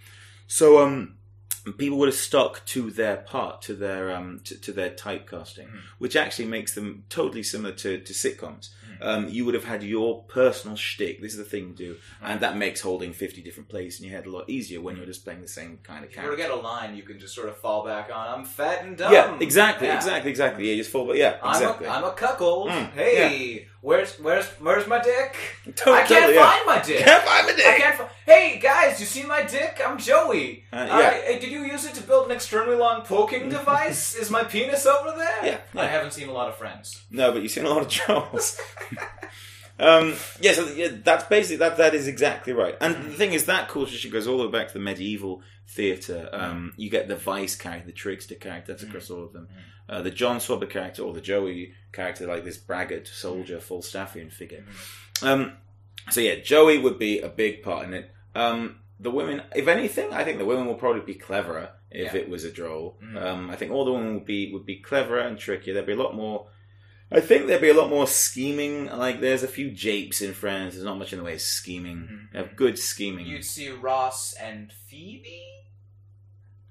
B: So um, people would have stuck to their part, to their um, to, to their typecasting,
A: Mhm.
B: which actually makes them totally similar to, to sitcoms.
A: Mhm.
B: um, you would have had your personal shtick. This is the thing to do, and that makes holding fifty different plays in your head a lot easier when you're just playing the same kind of
A: If you get a line, you can just sort of fall back on. I'm fat and dumb.
B: Yeah, exactly,
A: Yeah.
B: exactly, exactly. Yeah, just fall, back. yeah,
A: I'm
B: exactly.
A: a, I'm a cuckold.
B: Mm,
A: hey, where's where's where's my dick?
B: Totally,
A: I can't
B: yeah.
A: find my dick.
B: Can't find my dick.
A: I can't. Hey guys, you seen my dick? I'm Joey.
B: Uh, yeah.
A: did you use it to build an extremely long poking [LAUGHS] device? Is my penis over there?
B: Yeah,
A: I haven't seen a lot of Friends.
B: No, but you've seen a lot of drolls. [LAUGHS] um, yeah, so yeah, that's basically that. That is exactly right. And the thing is, that culture tradition goes all the way back to the medieval theatre. Um, you get the vice character, the trickster character. That's across all of them. Uh, the John Swabber character or the Joey character, like this braggart soldier, Falstaffian figure. Um, so yeah, Joey would be a big part in it. Um, the women, if anything, I think the women will probably be cleverer if
A: Yeah.
B: it was a droll.
A: Mhm.
B: Um, I think all the women would be would be cleverer and trickier. There'd be a lot more. I think there'd be a lot more scheming. Like there's a few japes in Friends. There's not much in the way of scheming.
A: Mhm.
B: They have good scheming.
A: You'd see Ross and Phoebe.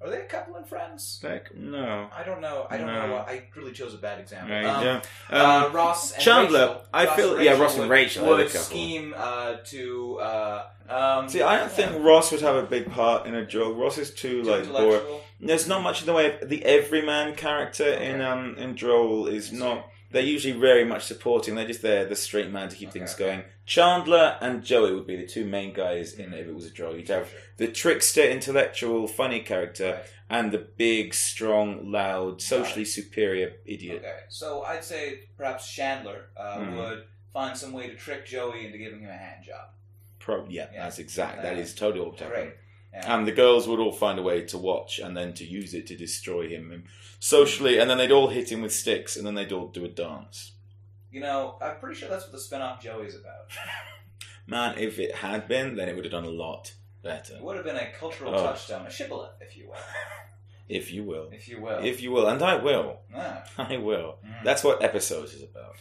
A: Are they a couple in Friends?
B: Like no.
A: I don't know. I don't
B: No.
A: know. I really chose a bad example.
B: Right,
A: Um,
B: yeah.
A: uh,
B: Um,
A: Ross and
B: Chandler,
A: Rachel.
B: I
A: Ross
B: feel- yeah, Ross and Rachel, they're
A: would scheme uh, to. Uh, um,
B: see, I don't
A: yeah.
B: think Ross would have a big part in a joke. Ross is too
A: Too
B: like boring. There's not much in the way of the everyman character in um in Droll is not. They're usually very much supporting. They're just there, the straight man to keep
A: Okay,
B: things
A: okay.
B: going. Chandler and Joey would be the two main guys in if it was a Droll. You'd have the trickster, intellectual, funny character,
A: Right.
B: and the big, strong, loud, socially superior idiot.
A: Okay, so I'd say perhaps Chandler uh,
B: Mhm.
A: would find some way to trick Joey into giving him a hand job.
B: Pro- yeah,
A: Yeah.
B: that's exact. That
A: Uh,
B: totally what would happen.
A: Great. Yeah.
B: And the girls would all find a way to watch and then to use it to destroy him and socially, and then they'd all hit him with sticks, and then they'd all do a dance.
A: you know, I'm pretty sure that's what the spin-off Joey's about. [LAUGHS]
B: Man, if it had been, then it would have done a lot better,
A: It would have been a cultural
B: Oh.
A: touchstone, a shibboleth, if you will. [LAUGHS]
B: if you will,
A: If you will.
B: if you will, and I will,
A: Ah, [LAUGHS]
B: I will.
A: mm.
B: That's what episodes is about.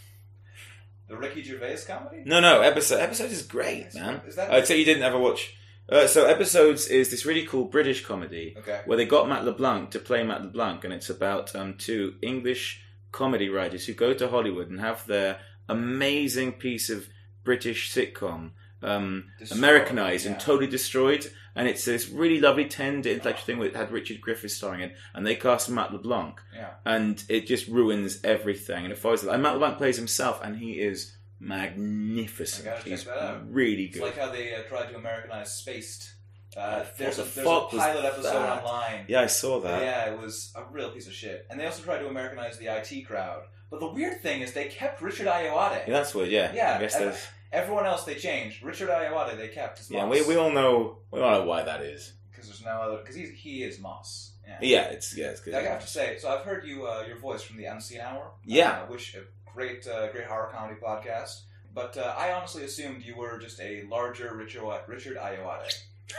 A: the Ricky Gervais comedy?
B: No, no, episode episodes is great, man.
A: Is that
B: I'd say you didn't ever watch. Uh, so episodes is this really cool British comedy
A: Okay.
B: where they got Matt LeBlanc to play Matt LeBlanc, and it's about um, two English comedy writers who go to Hollywood and have their amazing piece of British sitcom um, Americanized and totally destroyed. And it's this really lovely, tender, intellectual thing that had Richard Griffiths starring in, and they cast Matt LeBlanc,
A: Yeah.
B: and it just ruins everything. And it follows. And Matt LeBlanc plays himself, and he is magnificent.
A: I gotta check that out.
B: really
A: It's
B: good.
A: like how they uh, tried to Americanize Spaced. Uh,
B: What
A: there's a,
B: the
A: there's
B: fuck
A: a
B: was
A: pilot episode
B: that?
A: online.
B: yeah, I saw that.
A: Yeah, it was a real piece of shit. And they also tried to Americanize the IT crowd. But the weird thing is they kept Richard Ayoade.
B: Yeah, that's weird. Yeah,
A: Yeah,
B: I guess
A: and-
B: there's.
A: Everyone else they changed. Richard Ayoade they kept as
B: Yeah,
A: Moss.
B: we, we all know we all know why that is.
A: because there's no other because he's he is Moss. Yeah.
B: Yeah, it's yeah, it's good.
A: I have to say, so I've heard you uh, your voice from the Unseen Hour.
B: Yeah.
A: uh, which great uh, great horror comedy podcast. But uh, I honestly assumed you were just a larger Richard Richard.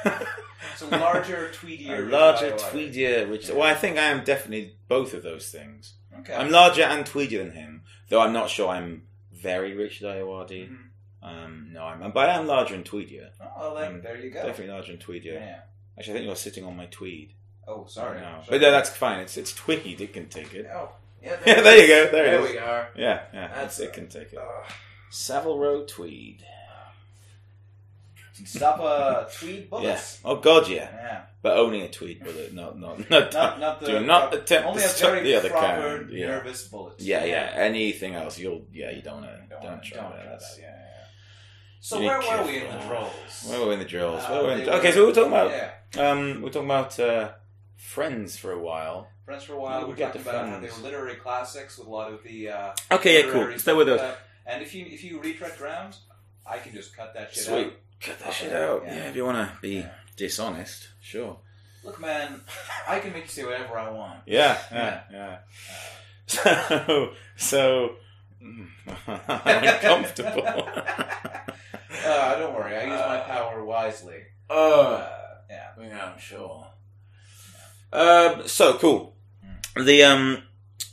A: [LAUGHS] So larger, tweedier,
B: a larger,
A: Ayoade.
B: tweedier, rich. Well, I think I am definitely both of those things.
A: Okay.
B: I'm larger and tweedier than him, though I'm not sure I'm very Richard Ayoade.
A: Mhm.
B: Um, no, I'm, but I am larger and tweedier.
A: Oh, well, then there you go.
B: Definitely larger and tweedier.
A: Yeah.
B: Actually, I think you're sitting on my tweed.
A: Oh, sorry.
B: No.
A: Sorry.
B: But no, that's fine. It's it's tweed. It can take it.
A: Oh, yeah.
B: Yeah, [LAUGHS] there you go. There,
A: There
B: it is.
A: we are.
B: Yeah, yeah.
A: That's
B: That's it. Can take it.
A: Ugh.
B: Savile Row tweed.
A: Stop a tweed
B: Yeah.
A: bullets.
B: Oh God, yeah.
A: Yeah.
B: But only a tweed bullet, not not not.
A: Not, not the
B: Do not
A: prop-
B: attempt
A: only
B: to stop the other kind. Yeah.
A: nervous bullet.
B: Yeah, yeah. Anything else, you'll yeah, you don't wanna,
A: Don't,
B: don't, try
A: don't
B: that.
A: try that. Yeah, yeah, yeah. So where were we in the drolls?
B: Where were we in the drolls?
A: Uh,
B: Where were we in
A: they
B: the- okay, so we were talking about
A: yeah.
B: um, we were talking about uh, Friends for a while.
A: Friends for a while.
B: Yeah,
A: we
B: we got
A: talked
B: the
A: about how they were literary classics with a lot of the. Uh,
B: Okay, yeah, cool. Stay with us.
A: like. And if you if you retread ground, I can just cut that shit
B: Sweet.
A: out.
B: Cut that shit out.
A: yeah.
B: Yeah, if you want to be dishonest, sure.
A: Look, man, I can make you say whatever I want.
B: Yeah, yeah, yeah. [LAUGHS] So, so [LAUGHS] I'm uncomfortable. [LAUGHS]
A: Uh, don't worry, I use my power wisely.
B: Oh.
A: Uh, yeah.
B: Yeah, I'm sure. Um, so cool. The um,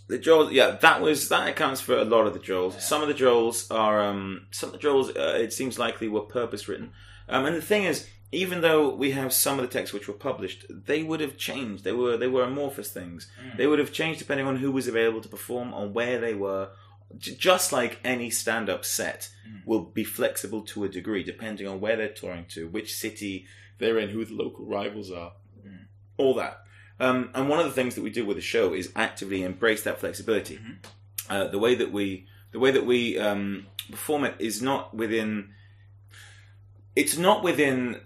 B: the drolls. Yeah, that was that accounts for a lot of the drolls.
A: Yeah.
B: Some of the drolls are um, some of the drolls. Uh, it seems likely were purpose written. Um, and the thing is, even though we have some of the texts which were published, they would have changed. They were they were amorphous things.
A: Mm.
B: They would have changed depending on who was available to perform, on where they were, j- just like any stand-up set, will be flexible to a degree depending on where they're touring to, which city they're in, who the local rivals are, all that. Um, and one of the things that we do with the show is actively embrace that flexibility. Uh, the way that we the way that we um, perform it is not within. It's not within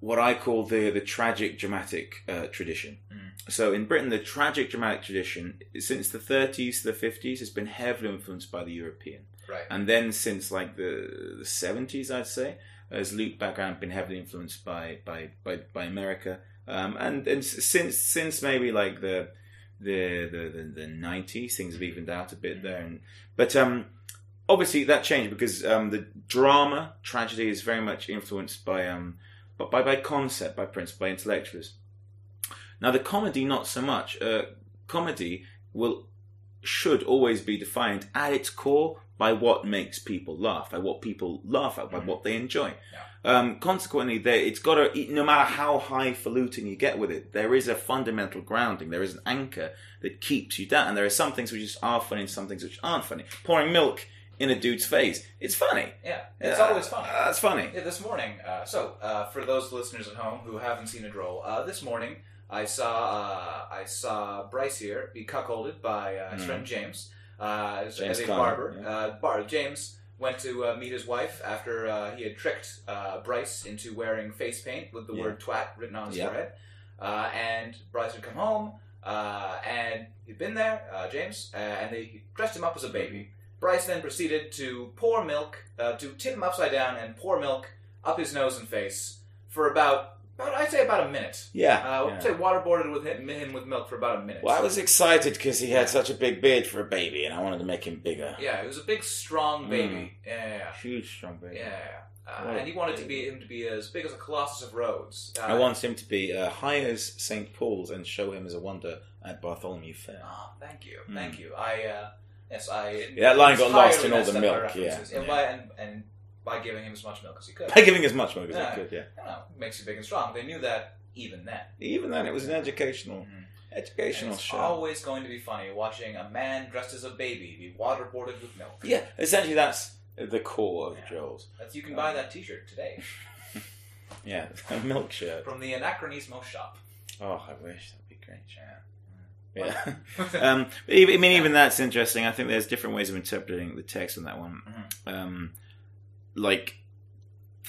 B: what I call the the tragic dramatic uh, tradition. So in Britain, the tragic dramatic tradition since the 30s to the 50s has been heavily influenced by the European,
A: Right.
B: and then since like the the 70s, I'd say, has Luke background been heavily influenced by by by, by America, um, and and since since maybe like the the the the, the 90s, things have evened out a bit there, and but um. Obviously, that changed because um, the drama tragedy is very much influenced by um, but by by concept, by principle, by intellectuals. Now, the comedy, not so much. Uh, comedy will should always be defined at its core by what makes people laugh, by what people laugh at, by what they enjoy. Um, consequently, there, it's got to. No matter how highfalutin you get with it, there is a fundamental grounding. There is an anchor that keeps you down. And there are some things which are funny, and some things which aren't funny. Pouring milk in a dude's face, it's funny.
A: Yeah, it's
B: Uh,
A: always funny.
B: uh, it's funny.
A: Yeah, this morning. Uh, so, uh, for those listeners at home who haven't seen a droll, uh, this morning I saw uh, I saw Bryce here be cuckolded by uh, his
B: Mm.
A: friend James, uh, as, a
B: Conner,
A: barber.
B: yeah.
A: Uh, bar- James went to uh, meet his wife after uh, he had tricked uh, Bryce into wearing face paint with the
B: Yeah.
A: word "twat" written on his
B: Yeah.
A: forehead. Uh, and Bryce had come home, uh, and he'd been there, uh, James, uh, and they dressed him up as a baby. Bryce then proceeded to pour milk, uh, to tip him upside down and pour milk up his nose and face for about, about I'd say about a minute.
B: Yeah.
A: Uh,
B: yeah.
A: I'd say waterboarded with him, him with milk for about a minute.
B: Well, I was excited because he had such a big beard for a baby, and I wanted to make him bigger.
A: Yeah, he was a big, strong
B: Mm.
A: baby. Yeah, yeah,
B: Huge, strong baby.
A: yeah. yeah. Uh, and he wanted to be him to be as big as a Colossus of Rhodes. Uh,
B: I want him to be uh, high as St. Paul's and show him as a wonder at Bartholomew Fair.
A: Oh, thank you,
B: Mm.
A: thank you. I uh, yes, I.
B: Yeah, that line got lost in all the milk, yeah,
A: and
B: yeah.
A: and, and by giving him as much milk as he could.
B: By giving as much milk as
A: Yeah.
B: I could, yeah.
A: Don't know, makes you big and strong. They knew that even then.
B: Even then, it was an educational,
A: Mhm.
B: educational
A: it's
B: show.
A: always going to be funny watching a man dressed as a baby be waterboarded with milk.
B: Yeah, essentially that's the core of
A: Yeah.
B: drolls.
A: That's, you can buy that T-shirt today [LAUGHS]
B: Yeah, a milk shirt.
A: from the Anachronismo shop.
B: Oh, I wish that'd be great.
A: Yeah.
B: Yeah. [LAUGHS] um, but even, I mean, even that's interesting. I think there's different ways of interpreting the text on that one.
A: Mhm.
B: Um, like,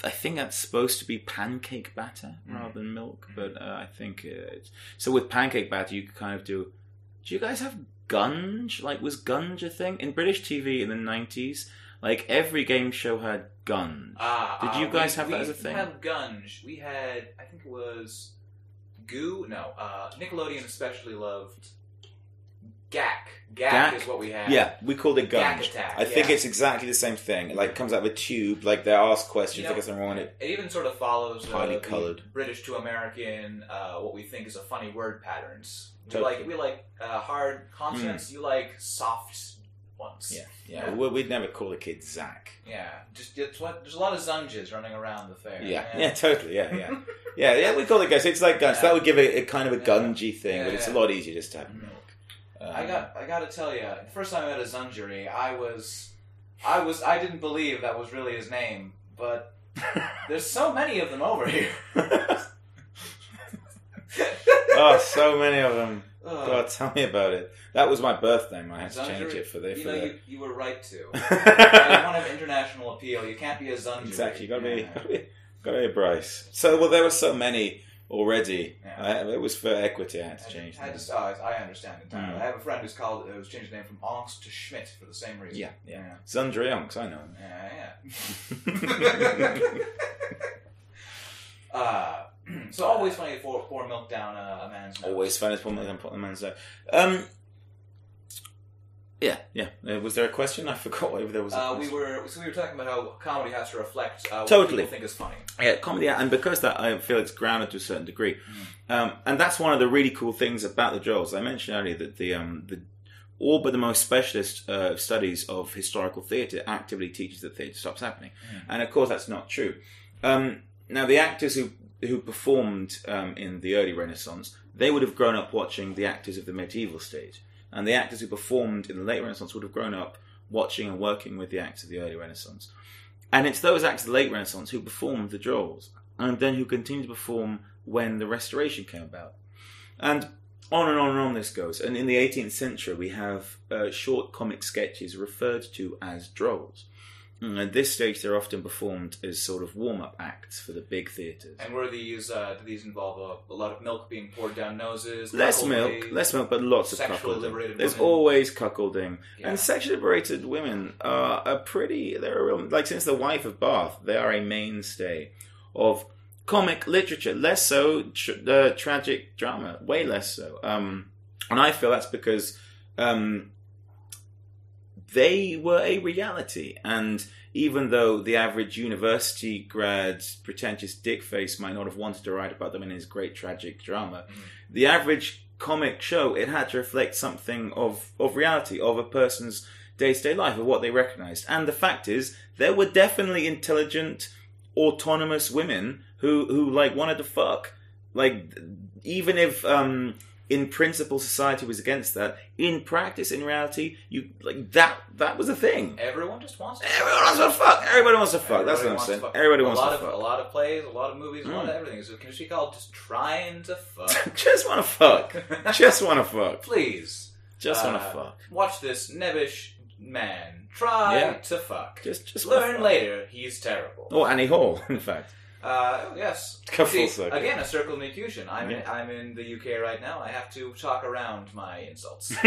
B: I think that's supposed to be pancake batter
A: Mhm.
B: rather than milk, but uh, I think uh, it's so with pancake batter you could kind of do. Do you guys have gunge? Like, was gunge a thing in British TV in the nineties? Like every game show had gunge.
A: Ah,
B: Did
A: uh,
B: you guys
A: we,
B: have that
A: we
B: as a thing?
A: had Gunge. We had, I think it was Goo. No, uh, Nickelodeon especially loved Gak. Gak,
B: Gak?
A: is what we have.
B: Yeah, we called it
A: Gak
B: gunge.
A: attack.
B: I think
A: yeah.
B: it's exactly the same thing. It, like comes out of a tube, like they ask questions,
A: You know,
B: they get something wrong it.
A: It even sort of follows uh,
B: Highly
A: the
B: coloured.
A: British to American, uh, what we think is a funny word patterns. We like we like uh, hard consonants. You like soft ones.
B: Yeah, yeah. We, we'd never call a kid Zach.
A: yeah. Just it's what there's a lot of zunges running around the fair.
B: Yeah, yeah, totally. Yeah, yeah, [LAUGHS] yeah, yeah. We call it gunge. It's like gunge. That would give it a kind of a
A: Yeah.
B: gungy thing,
A: Yeah,
B: but it's a lot easier just to have
A: Mhm.
B: Milk.
A: I got I got to tell you, the first time I met a Zunjuri, I was I was I didn't believe that was really his name, but [LAUGHS] there's so many of them over here. [LAUGHS]
B: oh, so many of them.
A: Ugh.
B: God, tell me about it. That was my birth name. I had to change it for the.
A: You
B: For
A: know,
B: the...
A: you, you were right to. you want to have international appeal. You can't be a Zunjuri.
B: exactly. You gotta be,
A: Yeah.
B: gotta be, gotta be a Bryce. So, well, there were so many already.
A: Yeah.
B: I, it was for equity. I had to change.
A: I just, I I understand entirely.
B: Mm.
A: I have a friend who's called, who's changed the name from Onks to Schmidt for the same reason.
B: Yeah, yeah. Zundrionks, I know. him.
A: Yeah, yeah. [LAUGHS] [LAUGHS] uh, [CLEARS THROAT] so always funny to pour, pour milk down a, a man's.
B: Always fun as put my put the man's out. Um. Yeah, yeah. Uh, was there a question? I [LAUGHS] forgot if there was. A
A: Uh, we
B: question.
A: were so we were talking about how comedy has to reflect uh, what
B: Totally.
A: people think is funny.
B: Yeah, comedy, and because that I feel it's grounded to a certain degree, um, and that's one of the really cool things about the drolls. I mentioned earlier that the um, the all but the most specialist uh, studies of historical theatre actively teaches that theatre stops happening, and of course that's not true. Um, now the actors who who performed um, in the early Renaissance, they would have grown up watching the actors of the medieval stage. And the actors who performed in the late Renaissance would have grown up watching and working with the acts of the early Renaissance. And it's those acts of the late Renaissance who performed the drolls, and then who continued to perform when the Restoration came about. And on and on and on this goes. And in the 18th century, we have uh, short comic sketches referred to as drolls. And at this stage, they're often performed as sort of warm up acts for the big theatres.
A: And were these? Uh, do these involve a, a lot of milk being poured down noses?
B: Less milk, less milk, but lots of cuckolding. There's
A: women.
B: always cuckolding,
A: Yeah.
B: and sexually liberated women are a pretty. They're a real like since the wife of Bath, they are a mainstay of comic literature. Less so tr- uh, tragic drama, way less so. Um, and I feel that's because um, they were a reality, and even though the average university grad, pretentious dickface, might not have wanted to write about them in his great tragic drama, the average comic show it had to reflect something of of reality of a person's day-to-day life of what they recognized. And the fact is there were definitely intelligent autonomous women who who like wanted to fuck. Like even if um in principle society was against that in practice in reality you like that that was a thing
A: Everyone just wants to.
B: everyone wants to fuck everybody wants to fuck that's what i'm saying
A: fuck.
B: everybody
A: a
B: wants to
A: of,
B: fuck
A: A lot of plays, a lot of movies, a lot of
B: Mm.
A: everything. So can it be called just trying to fuck? [LAUGHS]
B: just want to fuck [LAUGHS] just want to fuck
A: Please.
B: just want to
A: Uh,
B: fuck
A: Watch this nebbish man try
B: Yeah.
A: to fuck.
B: just just
A: Learn
B: fuck.
A: later he's terrible.
B: Oh, Annie Hall, [LAUGHS] in fact.
A: Uh, yes.
B: Come full
A: See,
B: circle.
A: again, a circle of elocution. I'm in, I'm in the UK right now. I have to talk around my insults. [LAUGHS]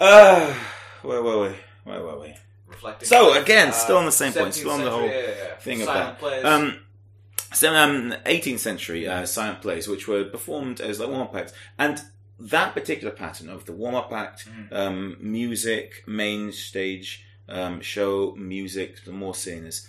B: uh, where were we? Where were we?
A: Reflecting.
B: So, again,
A: Uh,
B: still on the same point, still on the whole
A: yeah, yeah, yeah.
B: thing of that.
A: plays.
B: Um, so, um, 18th century uh, silent plays, which were performed as like warm-up acts, and that particular pattern of the warm-up act,
A: Mm.
B: um, music, main stage um, show, music, the more singers,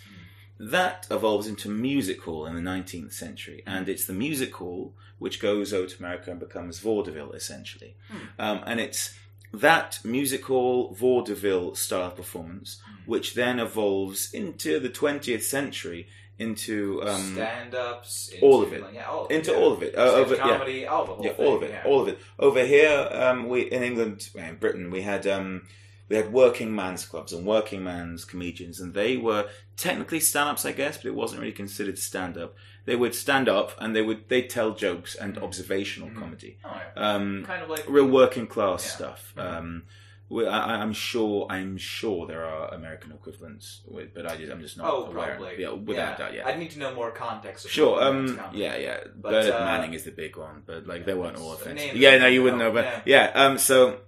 B: that evolves into music hall in the 19th century, and it's the music hall which goes over to America and becomes vaudeville essentially, um, and it's that music hall vaudeville style performance, which then evolves into the 20th century into um,
A: stand-ups,
B: all of it.
A: yeah, all,
B: into
A: yeah.
B: all of it. Uh, over, yeah.
A: comedy, all the whole
B: Yeah, all of it,
A: yeah.
B: all of it. Over here, um, we in England, in Britain, we had um, we had working man's clubs and working man's comedians, and they were technically stand-ups, I guess, but it wasn't really considered stand-up. They would stand up and they would they tell jokes and observational comedy,
A: Oh, yeah.
B: um,
A: kind of like
B: real working class
A: Yeah.
B: stuff.
A: Mhm.
B: Um, I, I'm sure, I'm sure there are American equivalents, with, but I just, I'm just not
A: Oh,
B: aware.
A: probably.
B: Yeah, without doubt, yeah.
A: I'd need to know more context. Of
B: Sure. Um. Yeah. Yeah.
A: But,
B: Bernard
A: uh,
B: Manning is the big one, but like they weren't all offensive. Yeah. No,
A: you
B: wouldn't
A: know,
B: know. But yeah. Um. So.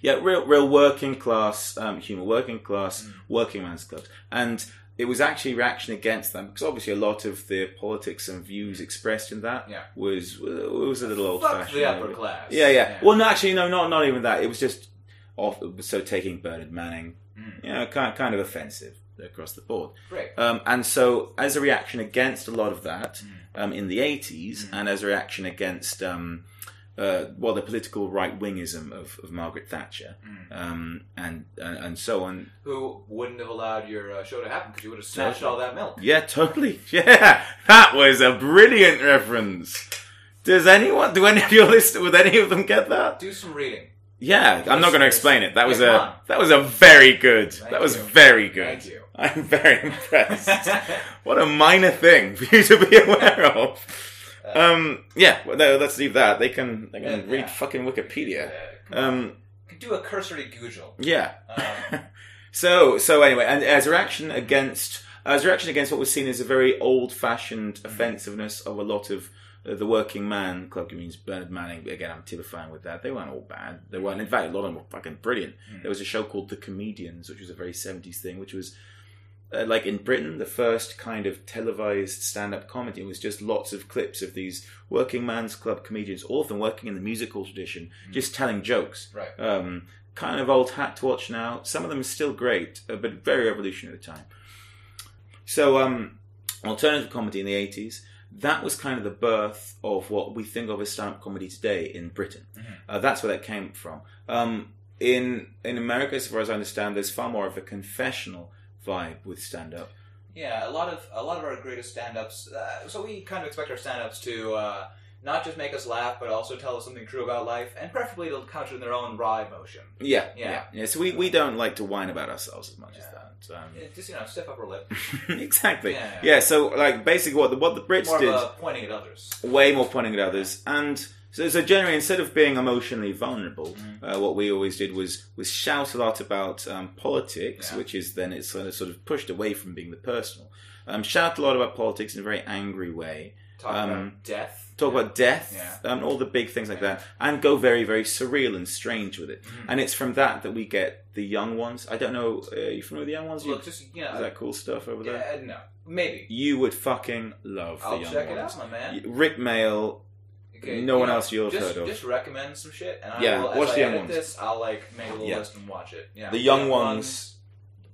B: Yeah. Real. Real working class um, humor. Working class.
A: Mm.
B: Working man's clubs. And it was actually reaction against them because obviously a lot of the politics and views expressed in that
A: Yeah.
B: was was a little old fashioned.
A: the upper class.
B: Yeah, yeah. yeah, Well, no, actually, no, not not even that. It was just off. So taking Bernard Manning,
A: Mm.
B: you know, kind kind of offensive across the board.
A: great.
B: Um, and so, as a reaction against a lot of that
A: Mm.
B: um, in the 80s, and as a reaction against, um, uh, well, the political right wingism of, of Margaret Thatcher,
A: Mm.
B: um, and, and and so on.
A: Who wouldn't have allowed your uh, show to happen because you would have snatched
B: Totally.
A: all that milk?
B: Yeah, totally. [LAUGHS] Yeah, that was a brilliant reference. Does anyone, do any of your listeners, would any of them get that?
A: Do some reading.
B: Yeah, I'm not going to explain it. That was
A: Yeah,
B: a that was a very good.
A: Thank
B: that was
A: you.
B: very good.
A: Thank you. [LAUGHS]
B: I'm very impressed. [LAUGHS] what a minor thing for you to be aware of. Um, yeah, well, no, let's leave that. They can they can
A: Yeah,
B: read fucking Wikipedia.
A: Uh,
B: Um,
A: could do a cursory Google.
B: yeah.
A: Um, [LAUGHS]
B: so so anyway, and as a reaction against as a reaction against what was seen as a very old-fashioned offensiveness of a lot of uh, the working man club comedians, Bernard Manning. Again, I'm typifying with that. They weren't all bad. They weren't. In fact, a lot of them were fucking brilliant. There was a show called The Comedians, which was a very 70s thing, which was uh, like in Britain, the first kind of televised stand-up comedy was just lots of clips of these working man's club comedians, all of them working in the musical tradition, just telling jokes.
A: right.
B: Um, kind of old hat to watch now. Some of them are still great, uh, but very revolutionary at the time. So, um, alternative comedy in the 80s, that was kind of the birth of what we think of as stand-up comedy today in Britain. Uh, that's where that came from. Um, in in America, as far as I understand, there's far more of a confessional vibe with stand-up.
A: Yeah, a lot of a lot of our greatest stand-ups. Uh, so we kind of expect our stand-ups to uh, not just make us laugh, but also tell us something true about life, and preferably to couch it in their own wry emotion.
B: Yeah,
A: Yeah.
B: yeah, yeah. So we, we don't like to whine about ourselves as much as that. Um,
A: Yeah, Just you know, stiff upper lip. [LAUGHS]
B: exactly.
A: Yeah.
B: Yeah. So like basically, what the what the Brits
A: More
B: did,
A: pointing at others.
B: way more pointing at others, and so, so generally, instead of being emotionally vulnerable,
A: Mm-hmm.
B: uh, what we always did was was shout a lot about um, politics,
A: Yeah.
B: which is then it's sort of, sort of pushed away from being the personal. Um, shout a lot about politics in a very angry way.
A: Talk
B: Um,
A: about death.
B: talk about death
A: Yeah.
B: and all the big things like
A: Yeah.
B: that, and go very, very surreal and strange with it.
A: Mhm.
B: And it's from that that we get the young ones. I don't know. Uh, you familiar with the young ones? You,
A: Look, just you know,
B: is that cool stuff over there?
A: no, maybe.
B: You would fucking love
A: I'll
B: the young
A: check it out, my man.
B: Rik Mayall.
A: Okay,
B: no one else you've
A: just,
B: heard of.
A: Just recommend some shit, and I
B: Yeah,
A: will,
B: watch
A: I
B: the young ones.
A: this, I'll like make a little
B: Yeah.
A: list and watch it. Yeah,
B: The young ones.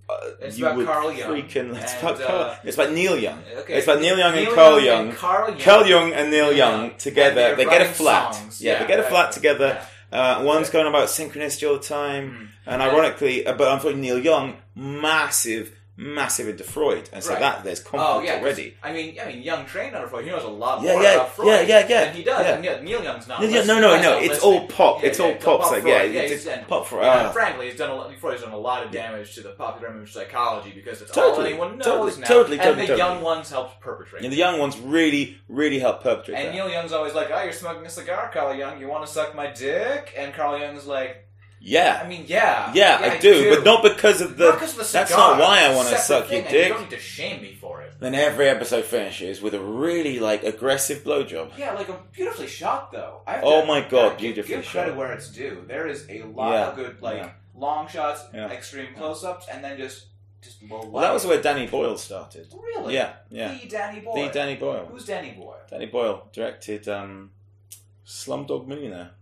B: Uh,
A: It's
B: you
A: about Carl Jung.
B: freaking. It's
A: And,
B: about Carl.
A: uh,
B: it's about Neil Young.
A: Okay.
B: It's about Neil Young and Carl
A: Young
B: Young.
A: and Carl Young.
B: Carl Young and Neil
A: Yeah.
B: Young together. They get a flat.
A: songs.
B: Yeah, they get a flat together. Uh, one's going about synchronicity all the time,
A: Mm.
B: and ironically, uh, but unfortunately, Neil Young, massive, massive into Freud, and so
A: Right.
B: that there's
A: Oh
B: conflict already.
A: I mean, I mean, Young trained under Freud. He knows a lot
B: Yeah,
A: more
B: yeah,
A: about Freud
B: yeah, yeah, yeah,
A: than he does.
B: yeah.
A: And Neil, Neil Young's not.
B: Young-
A: listening.
B: no, no, no, it's
A: listening.
B: all pop.
A: Yeah,
B: It's
A: yeah,
B: all pop,
A: pop
B: like,
A: Freud.
B: yeah,
A: yeah,
B: it's-
A: done-
B: pop Freud,
A: yeah,
B: ah.
A: frankly, he's done a lot. Freud's done a lot of damage to the popular image of psychology because it's
B: Totally,
A: all anyone knows
B: totally,
A: now.
B: totally,
A: and
B: totally,
A: the young
B: totally.
A: ones helped perpetrate.
B: And the young ones really, really help perpetrate
A: And
B: that.
A: Neil Young's always like, "Oh, you're smoking a cigar, Carl Young. You want to suck my dick?" And Carl Young's like,
B: yeah,
A: "I mean, yeah,
B: yeah, I do, but not because of the.
A: Not 'cause of the
B: that's not why I want to suck your
A: and You
B: dick.
A: don't need to shame me for it.
B: Then every episode finishes with a really like aggressive blowjob.
A: Yeah, like a beautifully shot though. I have
B: Oh
A: to-
B: my God,
A: give-
B: beautifully
A: give credit
B: shot.
A: where it's due. There is a lot
B: Yeah,
A: of good like
B: yeah.
A: long shots,
B: Yeah.
A: extreme close-ups, and then just just
B: Well, that was where Danny Boyle started.
A: really
B: Yeah, yeah.
A: the Danny Boy.
B: The Danny Boyle.
A: Who's Danny Boyle?
B: Danny Boyle directed um, Slumdog Millionaire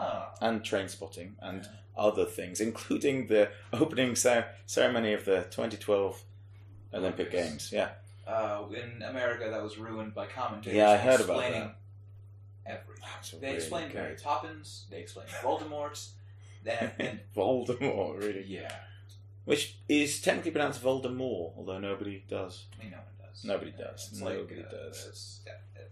A: Ah,
B: and Train Spotting and other things, including the opening cer- ceremony of the 2012 Olympic
A: Olympics.
B: Games. Yeah,
A: uh, in America, that was ruined by commentators.
B: Yeah, I heard about
A: explaining Everything. They
B: really
A: explained Mary
B: good.
A: Poppins. They explained Voldemort. Then [LAUGHS] and
B: Voldemort, really.
A: yeah,
B: Which is technically pronounced Voldemort, although nobody does.
A: I mean, no one does.
B: Nobody does.
A: It's
B: Nobody
A: like, uh,
B: does.
A: Yeah, it-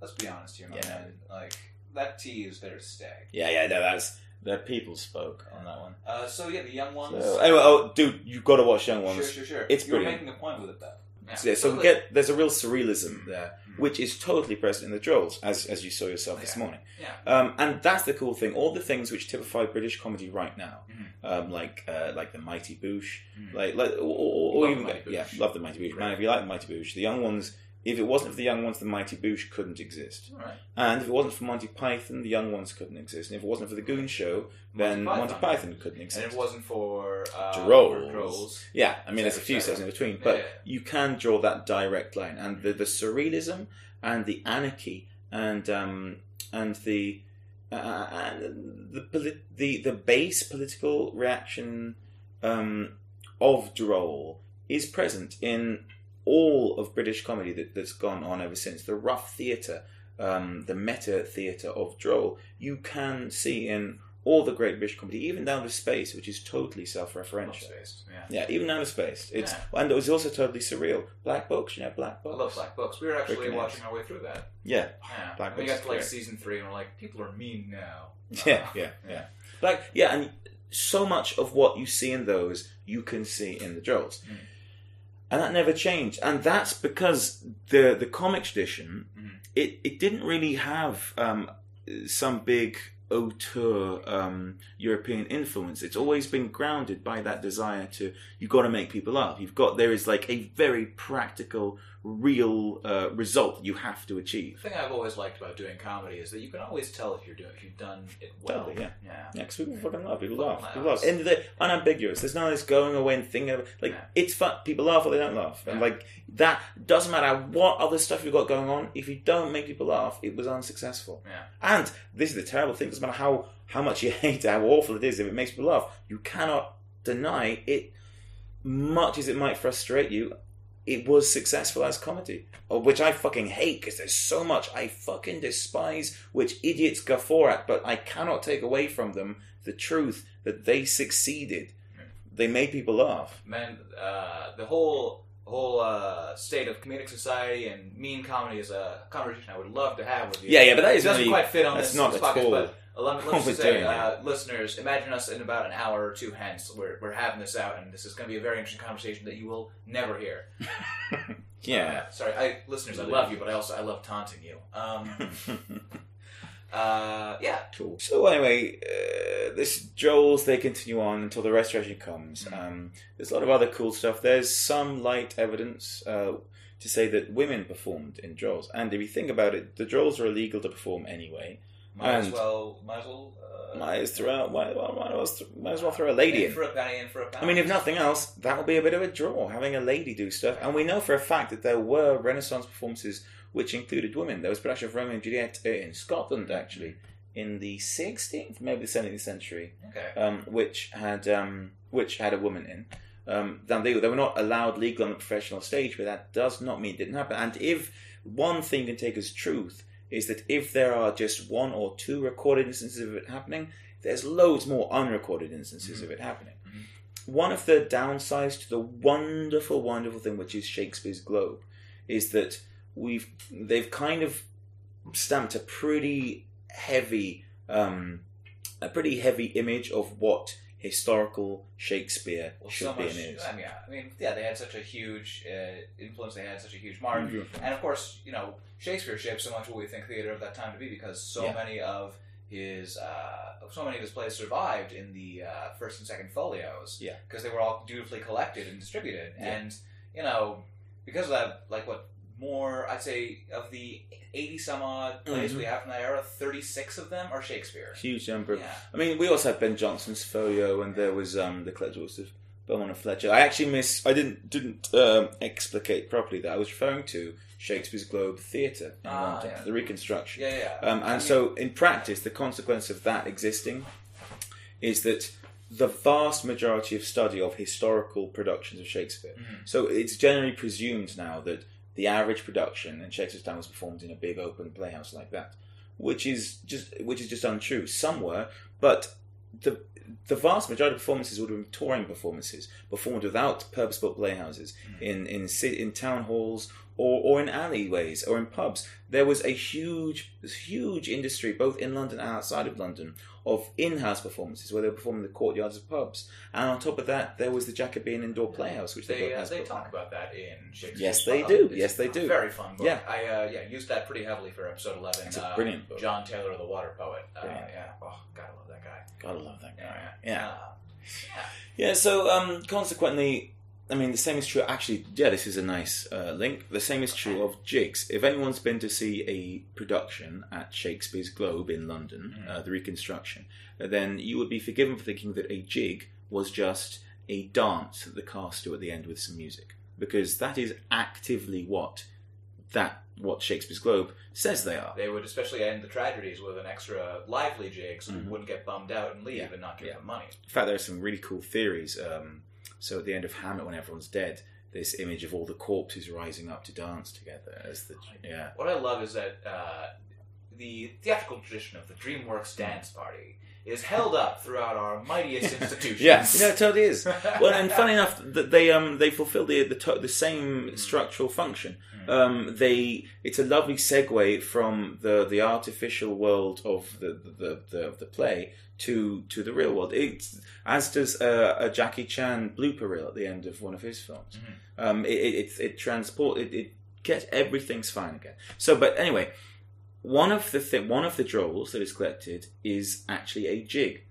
A: let's be honest here, my
B: Yeah.
A: man. Like that T is their stag.
B: Yeah, yeah, no, that's the people spoke on that one.
A: Uh, so yeah, the young ones.
B: So, anyway, oh, dude, you've got to watch Young Ones.
A: sure, sure, sure.
B: It's
A: you were
B: brilliant.
A: making a point with it, though. Yeah.
B: So, so we get there's a real surrealism there,
A: Mhm.
B: which is totally present in the Drolls, as as you saw yourself this morning.
A: Yeah.
B: Um, and that's the cool thing. All the things which typify British comedy right now,
A: Mhm.
B: um, like uh, like the Mighty Boosh,
A: Mhm.
B: like like or, or, or even
A: the Mighty
B: yeah, love the Mighty Boosh. Man, if you like the Mighty Boosh, the young ones. If it wasn't for the young ones, the Mighty Boosh couldn't exist.
A: Right.
B: And if it wasn't for Monty Python, the young ones couldn't exist. And if it wasn't for the Goon Show, then
A: Monty
B: Monty
A: Python.
B: Python couldn't exist.
A: And it wasn't for uh,
B: Drolls.
A: Drolls.
B: Yeah, I mean, there's a few steps in between, but
A: Yeah.
B: you can draw that direct line, and the, the surrealism and the anarchy and um, and the uh, and the poli- the the base political reaction um, of Droll is present in all of British comedy that, that's gone on ever since. The rough theatre, um, the meta theatre of Droll, you can see in all the great British comedy, even down to Spaced, which is totally self-referential.
A: Spaced. Yeah.
B: Yeah, even down to Spaced. It's
A: Yeah.
B: and it was also totally surreal. Black books, you know, black Books.
A: I love Black Books. We were actually
B: Freaking
A: watching our way through that.
B: Yeah,
A: Yeah.
B: Black
A: we
B: Books
A: got to like season three, and we're like, people are mean now. [LAUGHS]
B: yeah, yeah, yeah. Like yeah, and so much of what you see in those you can see in the drolls,
A: Mm.
B: And that never changed. And that's because the the comic tradition
A: Mhm.
B: it it didn't really have um, some big auteur um, European influence. It's always been grounded by that desire to you've got to make people laugh. You've got there is like a very practical, real uh, result you have to achieve.
A: The thing I've always liked about doing comedy is that you can always tell if you're doing if you've done it well.
B: Totally, yeah.
A: Yeah.
B: Yeah, because people fucking love. People
A: Fucking
B: laugh. People laugh. And they're unambiguous. There's none of this going away and thinking about like
A: Yeah.
B: it's fun. People laugh or they don't laugh, and
A: Yeah.
B: like that doesn't matter what other stuff you've got going on. If you don't make people laugh, it was unsuccessful.
A: Yeah.
B: And this is the terrible thing. It doesn't matter how how much you [LAUGHS] hate it, how awful it is. If it makes people laugh, you cannot deny it. Much as it might frustrate you, it was successful as comedy, which I fucking hate because there's so much I fucking despise, which idiots guffaw at, but I cannot take away from them the truth that they succeeded. They made people laugh.
A: Man, uh, the whole whole uh, state of comedic society and mean comedy is a conversation I would love to have with you.
B: Yeah, yeah, but that is
A: it doesn't
B: really-
A: quite fit on
B: that's
A: this,
B: not
A: this
B: at
A: podcast.
B: all
A: But let me
B: what
A: let's [LAUGHS] just say, uh, listeners, imagine us in about an hour or two hence. We're we're having this out, and this is going to be a very interesting conversation that you will never hear. [LAUGHS]
B: yeah.
A: Uh, sorry, I listeners, I love you, but I also I love taunting you. Um, [LAUGHS] uh, yeah.
B: Cool. So anyway, uh, this drolls they continue on until the restoration comes.
A: Mhm.
B: Um, there's a lot of other cool stuff. There's some light evidence uh, to say that women performed in drolls, and if you think about it, the drolls are illegal to perform anyway.
A: Might as well, might as well. Uh,
B: Might as throw, might, might, might, as- might as well throw a lady
A: in for a penny, in for a
B: I
A: pound.
B: I mean, if nothing else, that will be a bit of a draw, having a lady do stuff. And we know for a fact that there were Renaissance performances which included women. There was a production of Romeo and Juliet in Scotland, actually, in the 16th, maybe the 17th century,
A: okay.
B: um, which had um, which had a woman in. Um, they, they were not allowed legal on the professional stage, but that does not mean it didn't happen. And if one thing can take as truth is that if there are just one or two recorded instances of it happening, there's loads more unrecorded instances of it happening.
A: Mhm.
B: One of the downsides to the wonderful, wonderful thing which is Shakespeare's Globe is that we've they've kind of stamped a pretty heavy, um, a pretty heavy image of what historical Shakespeare
A: Well,
B: should
A: so
B: be
A: much.
B: and is.
A: I mean, yeah, I mean, yeah, they had such a huge uh, influence. They had such a huge mark,
B: Mhm.
A: and of course, you know, Shakespeare shaped so much what we think theater of that time to be because so
B: Yeah.
A: many of his uh, so many of his plays survived in the uh, first and second folios.
B: Yeah.
A: because they were all dutifully collected and distributed,
B: Yeah.
A: and you know, because of that, like what more I'd say of the eighty some odd plays
B: Mhm.
A: we have from that era, thirty six of them are Shakespeare.
B: Huge number.
A: Yeah.
B: I mean, we also had Ben Jonson's folio, and there was um, the of And Fletcher. I actually miss. I didn't didn't um, explicate properly that I was referring to Shakespeare's Globe Theatre in
A: Ah,
B: London,
A: yeah.
B: the reconstruction.
A: Yeah, yeah.
B: Um, and so, in practice, the consequence of that existing is that the vast majority of study of historical productions of Shakespeare.
A: Mhm.
B: So it's generally presumed now that the average production in Shakespeare's time was performed in a big open playhouse like that, which is just which is just untrue. Some were, but the the vast majority of performances would have been touring performances performed without purpose-built playhouses. Hmm. In in in town halls or, or in alleyways or in pubs. There was a huge huge industry both in London and outside of London of in-house performances where they were performing in the courtyards of pubs. And on top of that, there was the Jacobean Indoor Playhouse, which they,
A: They, uh, they talk about that in Shakespeare.
B: Yes, they
A: Club.
B: do.
A: It's
B: Yes, they do.
A: Very fun book.
B: Yeah.
A: I uh, yeah used that pretty heavily for episode eleven.
B: It's a
A: uh,
B: brilliant book.
A: John Taylor, the Water Poet. Uh, yeah. Oh, gotta love that guy.
B: Gotta love that guy.
A: Yeah.
B: Yeah.
A: Uh, yeah.
B: Yeah, so um, consequently, I mean, the same is true. Actually, yeah, this is a nice uh, link. The same is true of jigs. If anyone's been to see a production at Shakespeare's Globe in London,
A: Mm.
B: uh, the reconstruction, then you would be forgiven for thinking that a jig was just a dance that the cast do at the end with some music, because that is actively what that what Shakespeare's Globe says they are.
A: They would especially end the tragedies with an extra lively jig, so
B: Mhm.
A: people wouldn't get bummed out and leave
B: Yeah.
A: and not give
B: Yeah.
A: them money.
B: In fact, there are some really cool theories. Um, so at the end of Hamlet, when everyone's dead, this image of all the corpses rising up to dance together as the yeah.
A: What I love is that uh, the theatrical tradition of the DreamWorks dance party is held up throughout our mightiest [LAUGHS] institutions.
B: Yeah, you know, it totally is. [LAUGHS] Well, and funny enough, that they um they fulfil the the, to- the same structural function. Um, they it's a lovely segue from the the artificial world of the the, the, the, play to to the real world. It's as does a, a Jackie Chan blooper reel at the end of one of his films. Um, it it, it, it transport it, it gets everything's fine again. So, but anyway, one of the th- one of the drolls that is collected is actually a jig.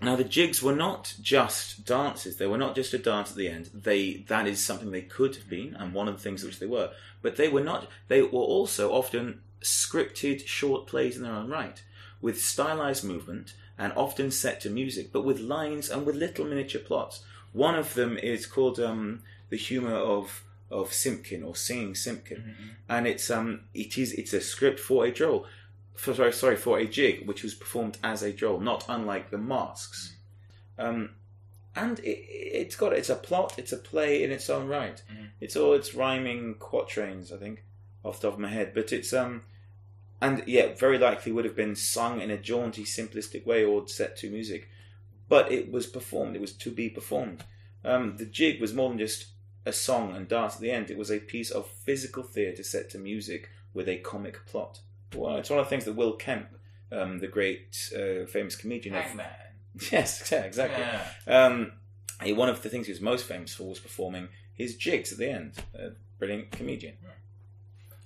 B: Now the jigs were not just dances; they were not just a dance at the end. They that is something they could have been, and one of the things which they were. But they were not. They were also often scripted short plays in their own right, with stylized movement and often set to music, but with lines and with little miniature plots. One of them is called um, "The Humor of of Simpkin" or "Singing Simpkin," and it's um it is it's a script for a droll for sorry, sorry for a jig which was performed as a droll not unlike the masks. Um and it, it's got it's a plot it's a play in its own right.
A: Mhm.
B: it's all it's rhyming quatrains i think off the top of my head. But it's um and yeah very likely would have been sung in a jaunty simplistic way or set to music. But it was performed it was to be performed. Um the jig was more than just a song and dance at the end. It was a piece of physical theatre set to music with a comic plot. Well, it's one of the things that Will Kemp, um, the great uh, famous comedian, of, [LAUGHS] yes, yeah, exactly.
A: Yeah.
B: Um, he- one of the things he was most famous for was performing his jigs at the end. A brilliant comedian.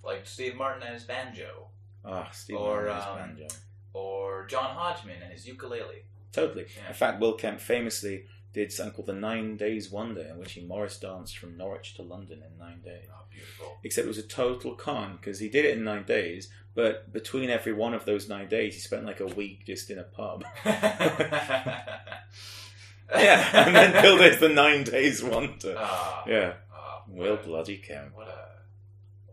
A: Like Steve Martin and his banjo,
B: Ah, Steve
A: Or,
B: Martin's
A: um,
B: banjo.
A: or John Hodgman and his ukulele.
B: Totally.
A: Yeah.
B: In fact, Will Kemp famously did something called the Nine Days Wonder, in which he Morris danced from Norwich to London in nine days.
A: Oh, beautiful.
B: Except it was a total con because he did it in nine days, but between every one of those nine days, he spent like a week just in a pub. [LAUGHS] yeah, and then billed it the Nine Days Wonder.
A: Ah,
B: Yeah,
A: ah,
B: Will
A: what
B: bloody Kemp.
A: What a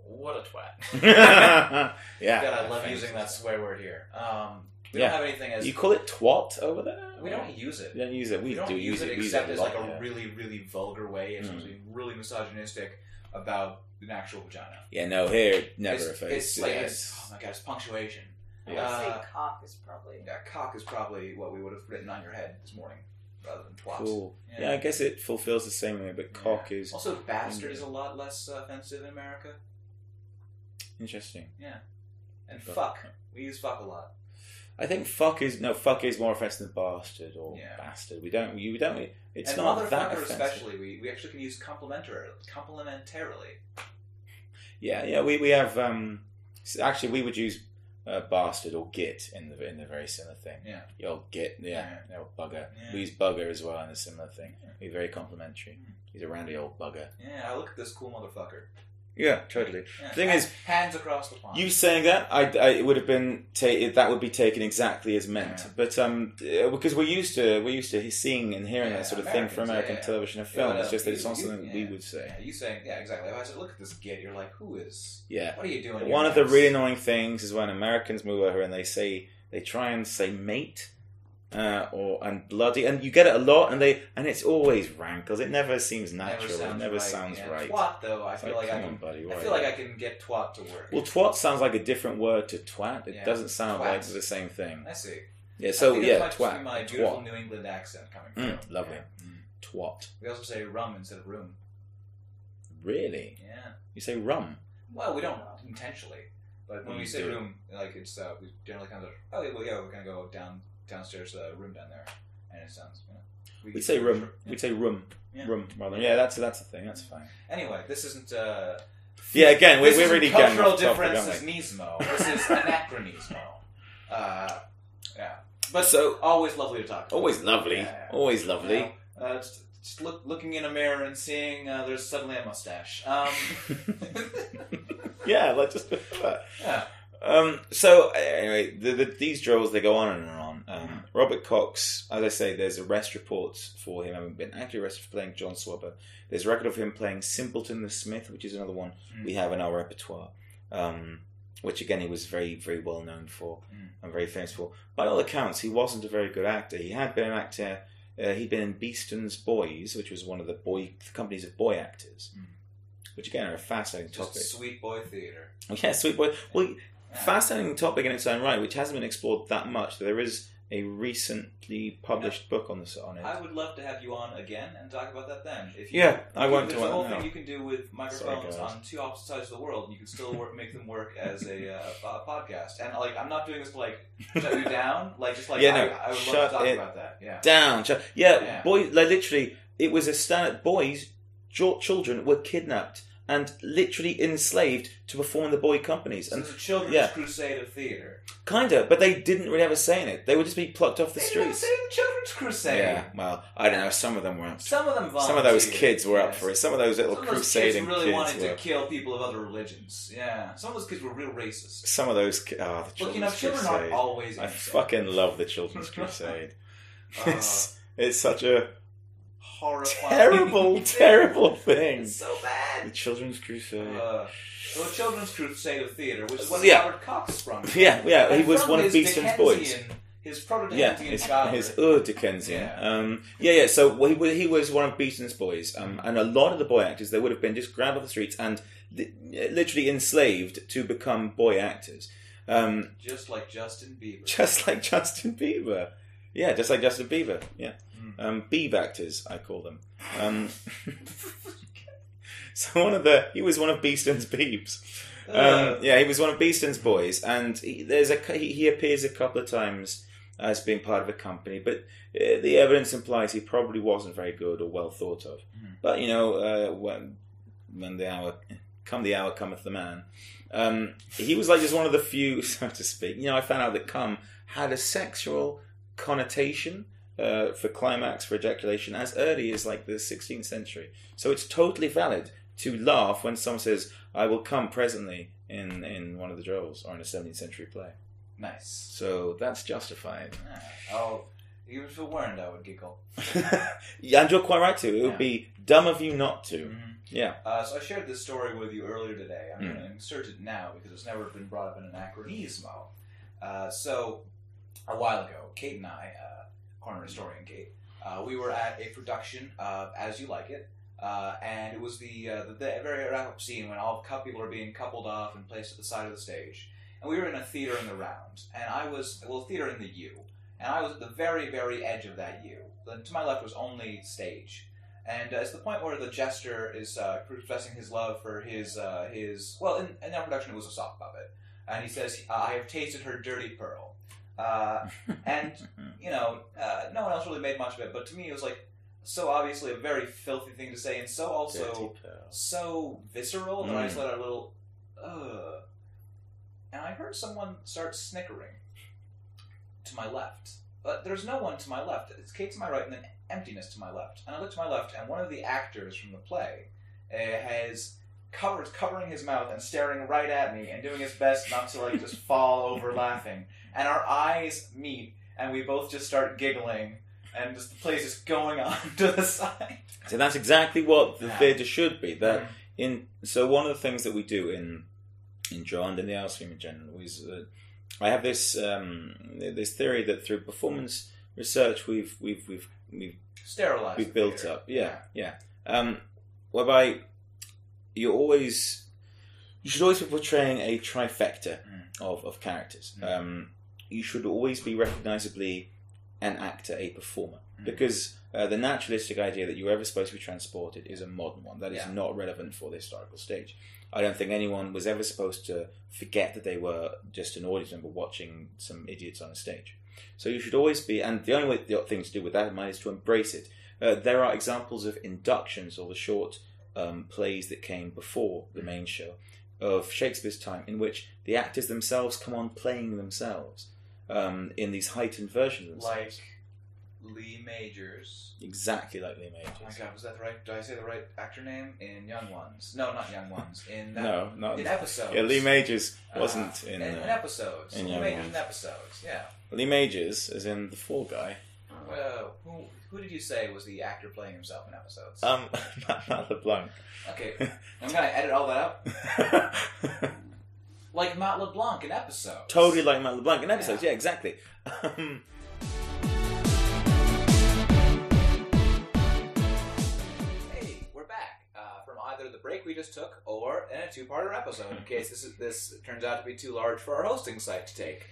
A: what a twat. [LAUGHS]
B: yeah, [LAUGHS]
A: God, I love using that swear word here. Um, we
B: Yeah.
A: don't have anything as
B: You call it twat over there?
A: we don't use it.
B: We don't use it. We,
A: We don't
B: do
A: use it
B: We
A: except
B: a
A: as
B: lot,
A: like a
B: yeah.
A: really, really vulgar way of
B: Mm.
A: something really misogynistic about an actual vagina.
B: Yeah, no, here never
A: it's,
B: affects.
A: it's like
B: yeah,
A: it's, oh my god, it's punctuation.
C: I would
A: Uh,
C: say cock is probably.
A: Yeah, cock is probably what we would have written on your head this morning rather than twat.
B: cool.
A: Yeah.
B: Yeah. I guess it fulfills the same way, but cock is
A: Also, bastard is a lot less uh, offensive in America.
B: interesting.
A: Yeah, and
B: Fuck.
A: fuck. We use fuck a lot.
B: I think fuck is no fuck is more offensive than bastard or
A: Yeah.
B: bastard. We don't. You don't. It's
A: and
B: not that
A: motherfucker
B: offensive.
A: especially, we, we actually can use complimentary, complementarily.
B: Yeah, yeah. We we have um. s- Actually, we would use uh, bastard or git in the in the very similar thing.
A: Yeah.
B: Old git. Yeah.
A: Yeah.
B: Bugger.
A: Yeah.
B: We use bugger as well in a similar thing.
A: Yeah.
B: We're very complimentary.
A: Mm.
B: He's a randy old bugger.
A: Yeah, I look at this cool motherfucker.
B: Yeah, totally.
A: Yeah.
B: Thing
A: hands,
B: is-
A: hands across the pond.
B: You saying that, I, I it would have been ta- that would be taken exactly as meant.
A: Yeah.
B: But um, uh, because we're used to we're used to seeing and hearing
A: Yeah,
B: that sort of thing from
A: Americans,
B: American
A: yeah, yeah.
B: television and film. it's just that it's not something we would say.
A: Yeah, you saying, yeah, exactly. If I said, look at this git, you're like, who is,
B: Yeah.
A: what are you doing?
B: One of the really annoying things is when Americans move over and they say they try and say mate. Uh, or and bloody, and you get it a lot, and they and it's always rankles. It never seems natural.
A: Never
B: it never
A: right.
B: sounds
A: yeah.
B: right.
A: Twat, though, I feel
B: like,
A: like, I can,
B: on, buddy.
A: I feel like I can get twat to work.
B: Well, twat sounds like a different word to twat. It
A: Yeah.
B: doesn't sound
A: Twat.
B: like the same thing.
A: I see.
B: Yeah. So yeah,
A: that might just
B: twat.
A: my beautiful
B: twat.
A: New England accent coming
B: Mm, lovely.
A: Yeah.
B: Mm, twat.
A: We also say rum instead of room.
B: Really?
A: Yeah.
B: You say rum?
A: Well, we don't intentionally, but when
B: You
A: we say
B: do.
A: room, like it's uh, we generally kind of oh yeah, well yeah we're gonna go down downstairs to the room down there, and it sounds you know. We
B: We'd say room.
A: Yeah.
B: We'd say room.
A: Yeah.
B: Room rather. Yeah, that's that's the thing. That's fine.
A: Anyway, this isn't. Uh,
B: Yeah, again, we're,
A: this
B: we're
A: isn't
B: really getting
A: cultural
B: off topic,
A: differences.
B: aren't
A: Nismo. This is [LAUGHS] anachronismo. Uh, yeah, but
B: So-
A: always lovely to talk. to.
B: Always lovely.
A: Yeah, yeah.
B: Always lovely.
A: You know, uh, just, just look, looking in a mirror and seeing uh, there's suddenly a mustache. Um, [LAUGHS]
B: yeah, like just [LAUGHS] that.
A: yeah.
B: Um, so anyway, the, the, these drolls they go on and on. Um, Robert Cox, as I say, there's arrest reports for him having been actually arrested for playing John Swabber. There's a record of him playing Simpleton the Smith, which is another one
A: Mm.
B: we have in our repertoire. Um, which again he was very very well known for
A: Mm.
B: and very famous for. By all accounts, he wasn't a very good actor. He had been an actor. Uh, he'd been in Beeston's Boys, which was one of the boy companies of boy actors,
A: Mm.
B: which again are a fascinating
A: Just
B: topic.
A: sweet boy theater.
B: Yeah, sweet boy. Well,
A: Yeah.
B: fascinating topic in its own right, which hasn't been explored that much. There is a recently published book on this on it.
A: I would love to have you on again and talk about that then. If you,
B: Yeah, I won't
A: There's
B: do
A: a
B: it
A: whole
B: now.
A: thing you can do with microphones
B: guys.
A: on two opposite sides of the world, and you can still work, make them work as a, uh, a podcast. And like, I'm not doing this to like shut you down. [LAUGHS] Like, just like
B: Yeah, no,
A: I, I would love
B: shut
A: to talk
B: it
A: about that. Yeah.
B: Down, ch- yeah,
A: Yeah.
B: boys. Like literally, it was a standard. Boys, jo- children were kidnapped and literally enslaved to perform in the boy companies,
A: So
B: and
A: it's a children's
B: yeah.
A: crusade of theater.
B: kinda, but they didn't really have a say in it. They would just be plucked off the
A: They didn't
B: streets.
A: say children's crusade.
B: Yeah, well, I don't know. Some of them were. Up
A: Some of them volunteered.
B: some of those kids were up for it. Some of those little
A: Some of those
B: crusading
A: kids really
B: kids
A: wanted
B: were.
A: to kill people of other religions. Yeah, some of those kids were real racist.
B: Some of those. ki- Oh, the children's
A: Look, you know, children
B: crusade.
A: aren't always.
B: I fucking love the Children's [LAUGHS] Crusade.
A: Uh,
B: it's, it's such a
A: horrifying.
B: terrible, [LAUGHS] terrible thing.
A: It's so bad. The.
B: Children's Crusade.
A: Uh, well, Children's Crusade of Theater, which is what
B: Yeah.
A: Robert Cox sprung from.
B: yeah, yeah, he
A: And
B: was one of Beeston's boys.
A: His proto
B: Yeah, his, his Ur Dickensian.
A: Yeah.
B: Um, yeah, yeah. So well, he, he was one of Beeston's boys, um, and a lot of the boy actors they would have been just grabbed off the streets and li- literally enslaved to become boy actors, um,
A: Just like Justin Bieber.
B: just like Justin Bieber. Yeah, just like Justin Bieber. Yeah. Um, Beeb actors, I call them. Um, [LAUGHS] so one of the he was one of Beeston's [LAUGHS] peeps. Um, yeah, he was one of Beeston's boys, and he, there's a he, he appears a couple of times as being part of a company, but uh, the evidence implies he probably wasn't very good or well thought of.
A: Mhm.
B: But you know, uh, when when the hour come, the hour cometh the man. Um, he was like just one of the few, [LAUGHS] so to speak. You know, I found out that cum had a sexual connotation uh, for climax for ejaculation as early as like the 16th century. So it's totally valid to laugh when someone says, "I will come presently" in in one of the drolls or in a 17th century play.
A: Nice.
B: So that's justified.
A: Oh, even if it weren't, I would giggle.
B: yeah, [LAUGHS] and you're quite right too. It would
A: Yeah.
B: be dumb of you not to.
A: Mhm.
B: Yeah.
A: Uh, so I shared this story with you earlier today. I'm
B: Mm.
A: going to insert it now because it's never been brought up in Anachronismo. Uh, so a while ago, Kate and I, uh, corner historian Kate, uh, we were at a production of As You Like It, uh, and it was the, uh, the, the very wrap-up scene when all cou- people are being coupled off and placed at the side of the stage. And we were in a theater in the round, and I was well, theater in the U, and I was at the very, very edge of that U. Then to my left was only stage. And uh, it's the point where the jester is uh, professing his love for his uh, his well in, in that production it was a sock puppet, and he says, "I have tasted her dirty pearl," uh, [LAUGHS] and you know uh, no one else really made much of it, but to me it was like so obviously a very filthy thing to say, and so also so visceral that I just
B: Mm.
A: let out a little ugh, and I heard someone start snickering to my left. But there's no one to my left. It's Kate to my right, and then emptiness to my left. And I look to my left, and one of the actors from the play uh, has covered covering his mouth and staring right at me and doing his best not to like just fall over laughing. And our eyes meet, and we both just start giggling, and just the place is going [LAUGHS] on to the side.
B: So that's exactly what the
A: Yeah.
B: theatre should be. That in so one of the things that we do in in Joe and in the Art Room in general is uh, I have this um, this theory that through performance research we've we've we've we've,
A: sterilized.
B: we've built
A: theater.
B: up. Yeah, yeah. Um, whereby you always you should always be portraying a trifecta
A: Mm.
B: of, of characters.
A: Mm.
B: Um, you should always be recognizably an actor, a performer,
A: Mm.
B: because uh, the naturalistic idea that you're ever supposed to be transported is a modern one that is
A: Yeah.
B: not relevant for the historical stage. I don't think anyone was ever supposed to forget that they were just an audience member watching some idiots on a stage. So you should always be, and the only way, the thing to do with that in mind is to embrace it. Uh, there are examples of inductions or the short um, plays that came before the main show of Shakespeare's time, in which the actors themselves come on playing themselves um, in these heightened versions of themselves.
A: Like Lee Majors.
B: exactly like Lee
A: Oh my
B: Majors.
A: god, was that the right? Did I say the right actor name in Young Ones? No, not Young Ones. In that,
B: No, not
A: in episodes.
B: yeah. Lee Majors
A: Uh,
B: wasn't in,
A: in,
B: uh,
A: in episodes.
B: in
A: Lee
B: Young
A: Majors
B: Ones.
A: in episodes. Yeah.
B: Lee Majors, as in the Fall Guy.
A: Well, who who did you say was the actor playing himself in episodes?
B: Um, [LAUGHS] Matt, Matt LeBlanc.
A: okay, [LAUGHS] I'm gonna edit all that out. [LAUGHS] Like Matt LeBlanc in episodes.
B: totally like Matt LeBlanc in episodes.
A: Yeah.
B: Yeah, exactly. Um,
A: Hey, we're back uh, from either the break we just took or in a two-parter episode. In case this is, this turns out to be too large for our hosting site to take.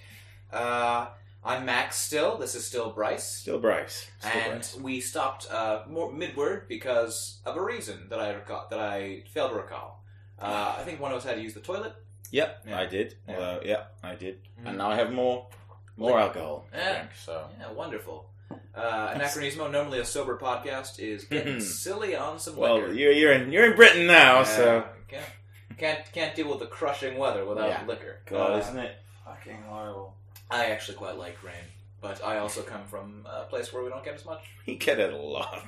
A: Uh, I'm Max. Still, this is still Bryce,
B: still Bryce. Still
A: and
B: Bryce.
A: we stopped uh, more midward because of a reason that I recall, that I failed to recall. Uh, I think one of us had to use the toilet.
B: Yep,
A: Yeah.
B: I did.
A: Yeah.
B: Although, yeah, I did.
A: Mhm.
B: And now I have more, more
A: Like-
B: alcohol.
A: Yeah.
B: drink, so
A: Yeah, wonderful. Uh, Anachronismo, normally a sober podcast, is [LAUGHS] getting silly on some
B: well,
A: liquor.
B: you're you're in you're in Britain now, so
A: can't, can't can't deal with the crushing weather without
B: Yeah.
A: liquor.
B: God,
A: Uh,
B: isn't it fucking horrible?
A: I actually quite like rain, but I also come from a place where we don't get as much. [LAUGHS]
B: We get it a lot.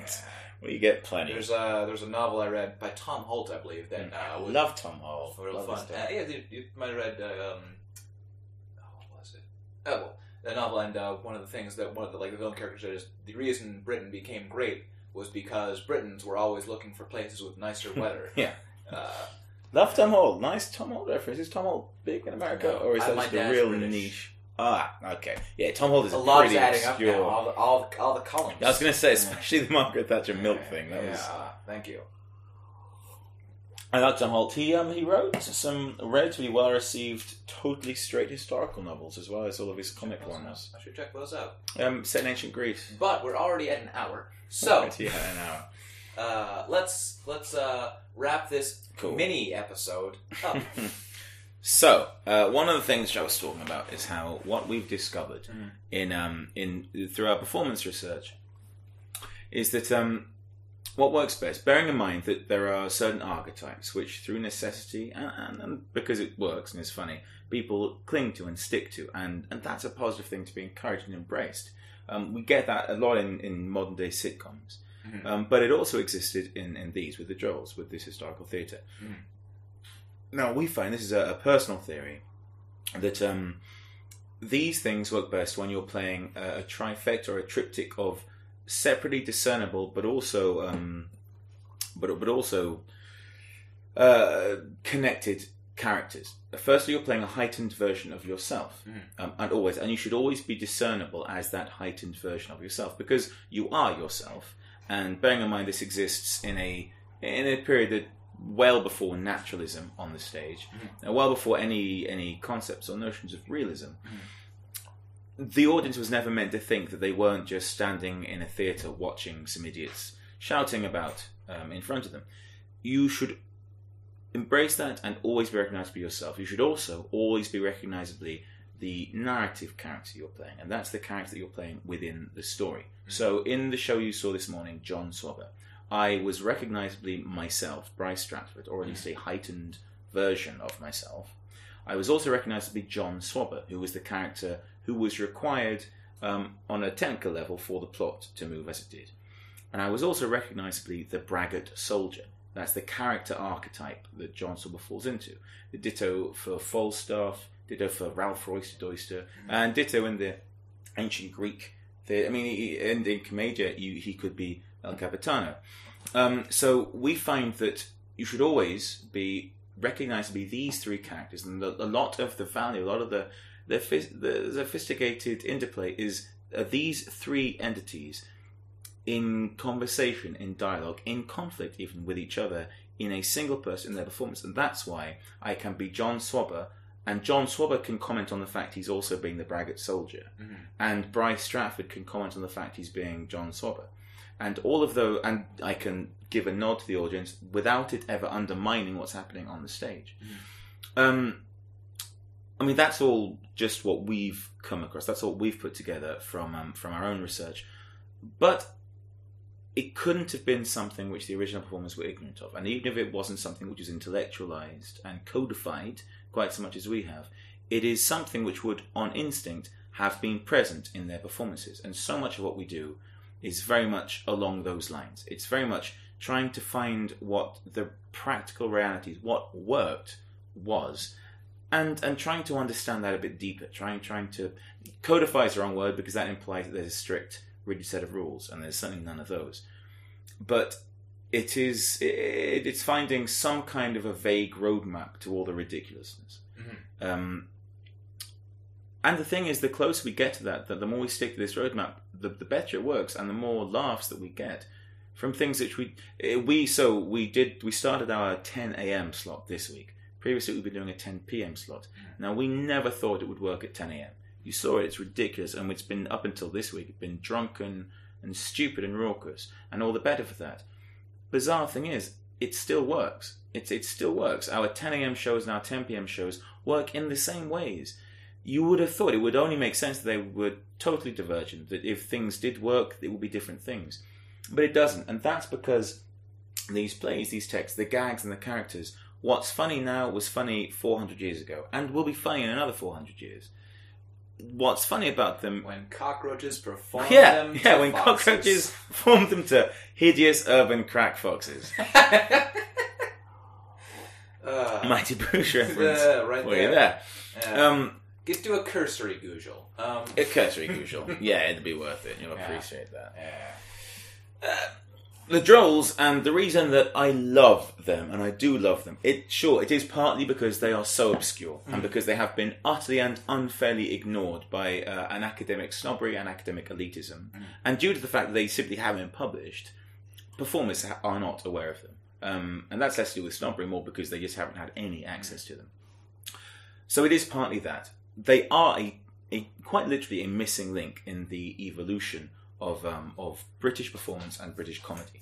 B: We get plenty.
A: There's a there's a novel I read by Tom Holt, I believe, that uh, was
B: Love Tom Holt.
A: for real
B: Love
A: fun. Uh, yeah, you, you might have read uh, um, oh, what was it? Oh, well, the novel, and uh, one of the things that one of the like the villain characters said is the reason Britain became great was because Britons were always looking for places with nicer [LAUGHS] weather.
B: Yeah.
A: Uh,
B: Love Tom Holt. Nice Tom Holt reference. Is Tom Holt big in America,
A: No,
B: or is that just a real
A: British.
B: niche? Ah, okay. Yeah, Tom is
A: a lot is adding up now. All the, all, all the columns.
B: I was going to say, especially the Margaret Thatcher milk thing. That
A: yeah,
B: was.
A: thank you.
B: I like Tom Holt. He um he wrote some relatively well received, totally straight historical novels as well as all of his comic
A: Check those
B: ones.
A: out. I should check those out.
B: Um, set in ancient Greece.
A: But we're already at an hour, [LAUGHS] so
B: yeah, an hour.
C: uh, let's let's uh, wrap this
B: Cool.
C: mini episode up. [LAUGHS]
B: So, uh, one of the things I was talking about is how what we've discovered
C: Mhm.
B: in um, in through our performance research is that um, what works best, bearing in mind that there are certain archetypes which, through necessity and, and, and because it works and is funny, people cling to and stick to, and, and that's a positive thing to be encouraged and embraced. Um, we get that a lot in, in modern day sitcoms,
C: Mhm.
B: um, but it also existed in, in these with the Drolls, with this historical theatre.
C: Mhm.
B: Now we find this is a, a personal theory that um, these things work best when you're playing a, a trifecta or a triptych of separately discernible, but also um, but but also uh, connected characters. Firstly, you're playing a heightened version of yourself,
C: Mhm.
B: um, and always, and you should always be discernible as that heightened version of yourself because you are yourself. And bearing in mind, this exists in a in a period that well before naturalism on the stage, and well before any any concepts or notions of realism. Hmm. The audience was never meant to think that they weren't just standing in a theatre watching some idiots shouting about um, in front of them. You should embrace that and always be recognised by yourself. You should also always be recognisably the narrative character you're playing, and that's the character that you're playing within the story. Hmm. So, in the show you saw this morning, John Swabber, I was recognisably myself, Bryce Stratford, or at least a heightened version of myself. I was also recognisably John Swabber, who was the character who was required um, on a technical level for the plot to move as it did. And I was also recognisably the braggart soldier. That's the character archetype that John Swabber falls into. The Ditto for Falstaff, ditto for Ralph Roister Doister, and ditto in the ancient Greek. The, I mean, and in Commedia, you, he could be El Capitano. Um, so we find that you should always be recognized to be these three characters, and a, a lot of the value, a lot of the the, the sophisticated interplay is uh, these three entities in conversation, in dialogue, in conflict, even with each other, in a single person in their performance, and that's why I can be John Swabber, and John Swabber can comment on the fact he's also being the braggart soldier,
C: Mhm.
B: and Bryce Stratford can comment on the fact he's being John Swabber, and all of those, and I can give a nod to the audience without it ever undermining what's happening on the stage. Um, I mean, that's all just what we've come across. That's all we've put together from um, from our own research, but it couldn't have been something which the original performers were ignorant of. And even if it wasn't something which is intellectualized and codified quite so much as we have, it is something which would, on instinct, have been present in their performances. And so much of what we do is very much along those lines. It's very much trying to find what the practical realities, what worked, was, and and trying to understand that a bit deeper. Trying trying to codify is the wrong word because that implies that there's a strict, rigid set of rules, and there's certainly none of those. But it is it, it's finding some kind of a vague roadmap to all the ridiculousness.
C: Mhm.
B: Um, and the thing is, the closer we get to that, the, the more we stick to this roadmap, the, the better it works, and the more laughs that we get from things which we eh, we so we did we started our 10 a.m. slot this week. Previously, we've been doing a 10 p.m. slot. Now we never thought it would work at 10 a.m. You saw it; it's ridiculous, and it's been up until this week. It's been drunken and stupid and raucous, and all the better for that. Bizarre thing is, it still works. It's it still works. Our 10 a.m. shows and our 10 p.m. shows work in the same ways. You would have thought it would only make sense that they were totally divergent. That if things did work, it would be different things, but it doesn't, and that's because these plays, these texts, the gags and the characters. What's funny now was funny 400 years ago, and will be funny in another 400 years. What's funny about them
C: When cockroaches perform
B: yeah,
C: them
B: yeah.
C: to
B: When
C: foxes.
B: cockroaches formed them to hideous urban crack foxes. [LAUGHS]
C: uh,
B: Mighty Boosh [LAUGHS] reference.
C: the- right there.
B: you there.
C: Yeah.
B: Um,
C: Get do a cursory Google. Um,
B: a cursory usual. Yeah, it'd be worth it. You'll
C: Yeah.
B: appreciate that.
C: yeah.
B: The Drolls, and the reason that I love them, and I do love them, it sure it is partly because they are so obscure, and because they have been utterly and unfairly ignored by uh, an academic snobbery and academic elitism, and due to the fact that they simply haven't been published, performers ha- are not aware of them, um, and that's less to do with snobbery, more because they just haven't had any access to them. So it is partly that they are a, a quite literally a missing link in the evolution of um, of British performance and British comedy.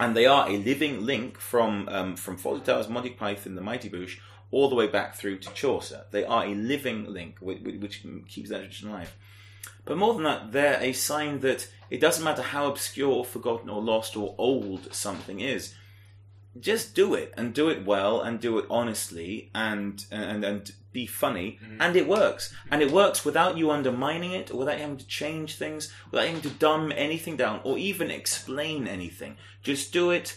B: and they are a living link from um, from Fawlty Towers, Monty Python, The Mighty Boosh, all the way back through to Chaucer. They are a living link which, which keeps that tradition alive. But more than that, they're a sign that it doesn't matter how obscure, or forgotten, or lost or old something is. Just do it and do it well and do it honestly and and and be funny mm-hmm. and it works and it works without you undermining it or without you having to change things without having to dumb anything down or even explain anything. Just do it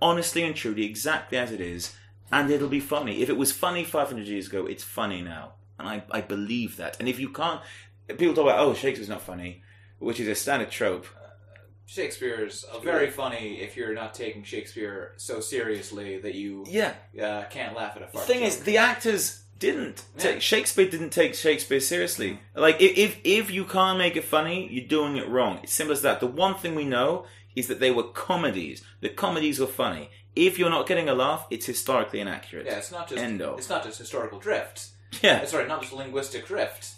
B: honestly and truly exactly as it is and it'll be funny. If it was funny 500 years ago, it's funny now. And I, I believe that. And if you can't, people talk about, oh, Shakespeare's not funny, which is a standard trope.
A: Shakespeare's uh, very funny if you're not taking Shakespeare so seriously that you
B: Yeah.
A: uh, can't laugh at a
B: The thing
A: joke.
B: is, the actors didn't.
A: Yeah.
B: Take, Shakespeare didn't take Shakespeare seriously. Like, if, if, you can't make it funny, you're doing it wrong. It's simple as that. The one thing we know is that they were comedies. The comedies were funny. If you're not getting a laugh, it's historically inaccurate.
A: yeah, it's not just
B: End of.
A: it's not just historical drift.
B: Yeah.
A: Sorry, not just linguistic drift.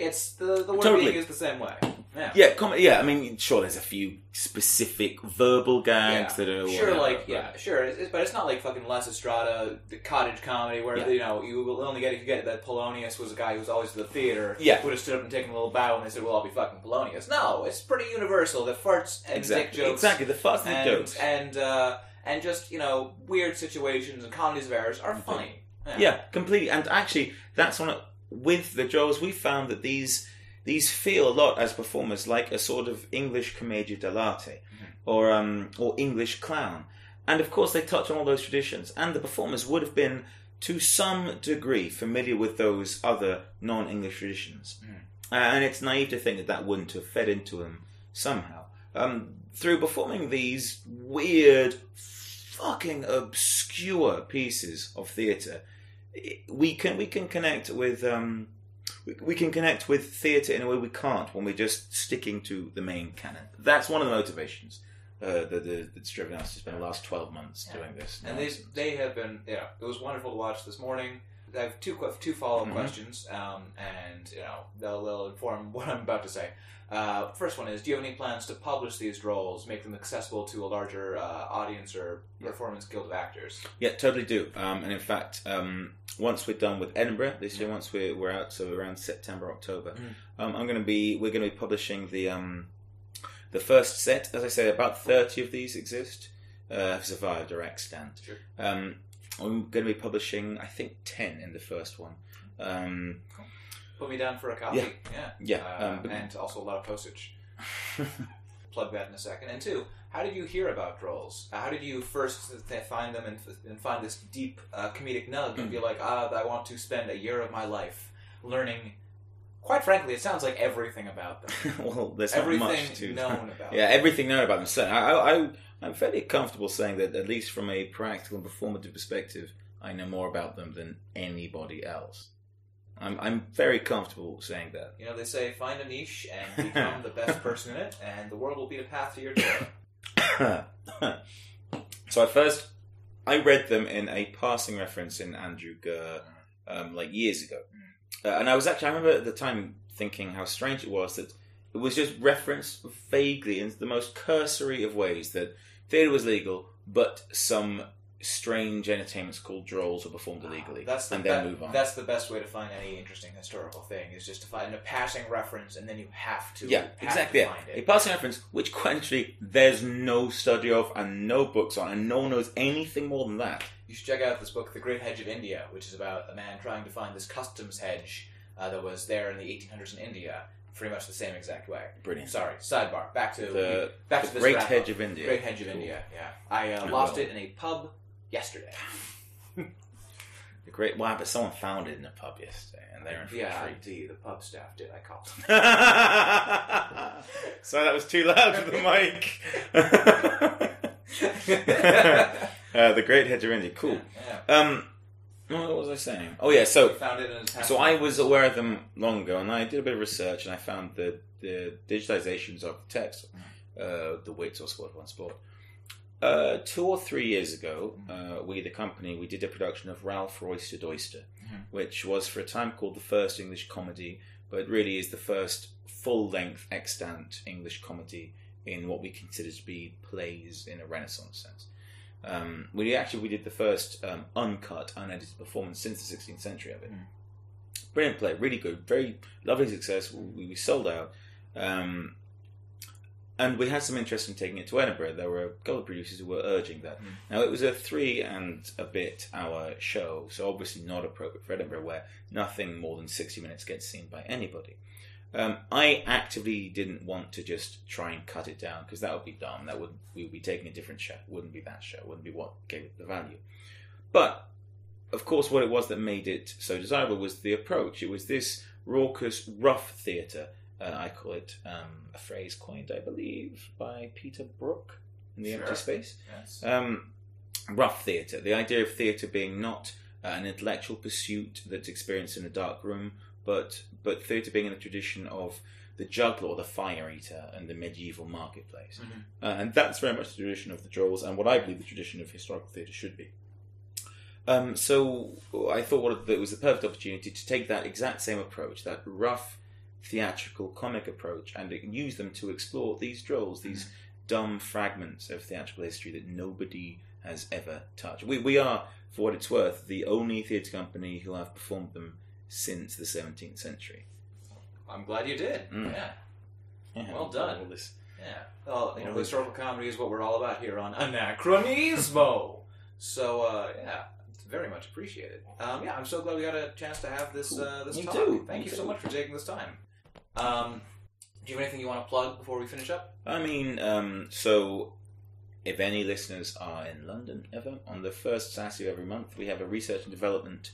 A: It's the the word
B: Totally.
A: being used the same way. Yeah.
B: Yeah, com- yeah. I mean, sure. There's a few specific verbal gags
A: Yeah.
B: that are
A: sure,
B: whatever,
A: like
B: but-
A: yeah, sure, it's, it's- but it's not like fucking Lysistrata, the cottage comedy where
B: Yeah.
A: you know you will only get if you get that Polonius was a guy who was always at the theater.
B: Yeah.
A: would have stood up and taken a little bow and they said, "We'll all be fucking Polonius." No, it's pretty universal. The farts and dick jokes,
B: exactly. The fast and
A: and
B: jokes.
A: and uh, and just you know weird situations and comedies of errors are funny.
B: Yeah, completely. And actually, that's one of, with the Drolls. We found that these these feel a lot as performers like a sort of English commedia dell'arte or um, or English clown. And of course, they touch on all those traditions. And the performers would have been, to some degree, familiar with those other non-English traditions. Uh, and it's naive to think that that wouldn't have fed into them somehow. Um, through performing these weird, fucking obscure pieces of theatre, we can we can connect with um, we, we can connect with theatre in a way we can't when we're just sticking to the main canon. That's one of the motivations uh, that, that, that's driven us to spend the last twelve months
A: Yeah.
B: doing this.
A: and they
B: nonsense.
A: they have been yeah. It was wonderful to watch this morning. I have two two follow up
B: Mhm.
A: questions, um, and you know they'll, they'll inform [LAUGHS] what I'm about to say. Uh, first one is: Do you have any plans to publish these drolls, make them accessible to a larger uh, audience or performance guild of actors?
B: Yeah, totally do. Um, and in fact, um, once we're done with Edinburgh this year, once we're, we're out, so around September, October,
A: Mm.
B: um, I'm going to be we're going to be publishing the um, the first set. As I say, about thirty of these exist. Uh, have survived or extant.
A: Sure.
B: Um, I'm going to be publishing, I think, ten in the first one. Um,
A: Put me down for a copy.
B: Yeah.
A: Yeah,
B: Yeah,
A: Uh,
B: um,
A: and also a lot of postage. [LAUGHS] Plug that in a second. And two, how did you hear about Drolls? Uh, How did you first find them and, and find this deep uh, comedic nug and be
B: Mm.
A: like, ah, I want to spend a year of my life learning? Quite frankly, it sounds like everything about them. [LAUGHS]
B: well, there's not
A: everything
B: much to
A: known [LAUGHS] about.
B: Yeah,
A: them.
B: everything known about them. So I, I, I'm fairly comfortable saying that, at least from a practical and performative perspective, I know more about them than anybody else. I'm, I'm very comfortable saying that.
A: You know, they say find a niche and become the best [LAUGHS] person in it, and the world will be the path to your door. [COUGHS]
B: so I first, I read them in a passing reference in Andrew Gurr, um, like years ago, uh, and I was actually I remember at the time thinking how strange it was that it was just referenced vaguely in the most cursory of ways that theatre was legal, but some strange entertainments called drolls were performed illegally,
A: That's the
B: and then
A: be-
B: move on.
A: That's the best way to find any interesting historical thing is just to find a passing reference, and then you have to
B: Yeah,
A: have
B: exactly.
A: to
B: Yeah.
A: find
B: A passing reference, which quite literally there's no study of and no books on, and no one knows anything more than that.
A: You should check out this book, The Great Hedge of India, which is about a man trying to find this customs hedge uh, that was there in the 1800s in India, pretty much the same exact way.
B: Brilliant.
A: Sorry, sidebar. Back to
B: The,
A: back
B: the
A: to this
B: Great. Hedge of India.
A: Great Hedge of
B: Cool.
A: India. Yeah, I uh, lost it in a pub yesterday. [LAUGHS]
B: The great. Wow, but someone found it in the pub yesterday, and they're in
A: Yeah, the the pub staff did. I called. [LAUGHS]
B: Sorry, that was too loud for the mic. [LAUGHS] uh, the Great Hedge. Cool.
A: Yeah.
B: Um, what was I saying? Oh yeah, so
A: found it in his
B: So I was aware of them long ago, and I did a bit of research, and I found the the digitizations of text, uh, the Wits or Sport upon Sport. Uh, two or three years ago, uh, we, the company, we did a production of Ralph Roister Doister,
A: Mhm.
B: which was for a time called the first English comedy, but really is the first full length extant English comedy in what we consider to be plays in a Renaissance sense. Um, we actually we did the first um, uncut, unedited performance since the 16th century of it.
A: Mm.
B: Brilliant play, really good, very lovely success. We, we sold out, um, and we had some interest in taking it to Edinburgh. There were a couple of producers who were urging that.
A: Mm.
B: Now it was a three and a bit hour show, so obviously not appropriate for Edinburgh, where nothing more than 60 minutes gets seen by anybody. Um, I actively didn't want to just try and cut it down because that would be dumb. That would we would be taking a different show. Wouldn't be that show. Wouldn't be what gave it the value. But of course, what it was that made it so desirable was the approach. It was this raucous, rough theatre. Uh, I call it um, a phrase coined, I believe, by Peter Brook in the
A: Sure.
B: Empty Space.
A: Yes.
B: Um, rough theatre. The idea of theatre being not uh, an intellectual pursuit that's experienced in a dark room, but but theatre being in the tradition of the juggler or the fire eater and the medieval marketplace.
A: Mhm.
B: Uh, and that's very much the tradition of the Drolls and what I believe the tradition of historical theatre should be. Um, so I thought what it was the perfect opportunity to take that exact same approach, that rough theatrical comic approach, and use them to explore these Drolls, these dumb fragments of theatrical history that nobody has ever touched. We, we are, for what it's worth, the only theatre company who have performed them since the 17th century.
A: I'm glad you did.
B: Mm.
A: Yeah.
B: Yeah,
A: Well done.
B: all this-
A: Yeah. Well, you know, historical comedy is what we're all about here on Anachronismo. [LAUGHS] so, uh, yeah, it's very much appreciated. Um, yeah, I'm so glad we got a chance to have this
B: Cool.
A: uh, this talk.
B: too.
A: Thank
B: Me
A: you so much for taking this time. Um, do you have anything you want to plug before we finish up?
B: I mean, um, so if any listeners are in London ever, on the first Saturday of every month, we have a research and development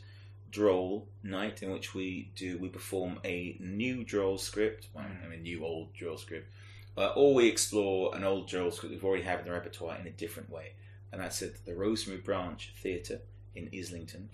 B: droll night in which we do we perform a new droll script, well, I mean, new old droll script, uh, or we explore an old droll script we've already have in the repertoire in a different way, and that's at the Rosemary Branch Theatre in Islington.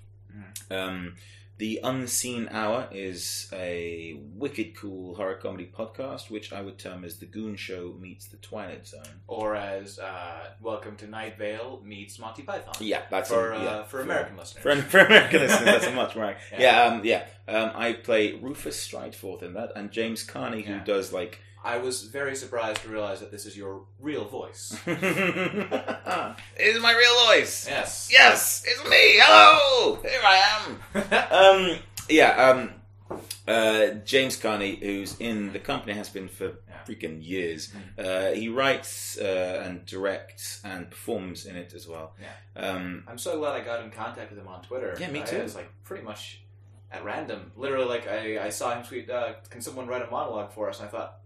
B: Um, the Unseen Hour is a wicked cool horror comedy podcast, which I would term as the Goon Show meets the Twilight Zone.
A: Or as uh, Welcome to Night Vale meets Monty Python.
B: Yeah, that's
A: For,
B: a,
A: uh,
B: yeah,
A: for American listeners.
B: For, for American listeners, that's a much [LAUGHS] more.
A: Yeah.
B: Yeah, um, yeah. Um, I play Rufus Strideforth in that, and James Carney, who
A: Yeah.
B: does like.
A: I was very surprised to realize that this is your real voice. [LAUGHS]
B: it's my real voice.
A: yes.
B: Yes, it's me. Hello, here I am. [LAUGHS] um, yeah, um, uh, James Carney, who's in the company, has been for freaking years. Uh, he writes uh, and directs and performs in it as well.
A: Yeah.
B: Um,
A: I'm so glad I got in contact with him on Twitter.
B: Yeah, me
A: I-
B: too.
A: It was like pretty much at random. Literally, like I, I saw him tweet, uh, "Can someone write a monologue for us?" And I thought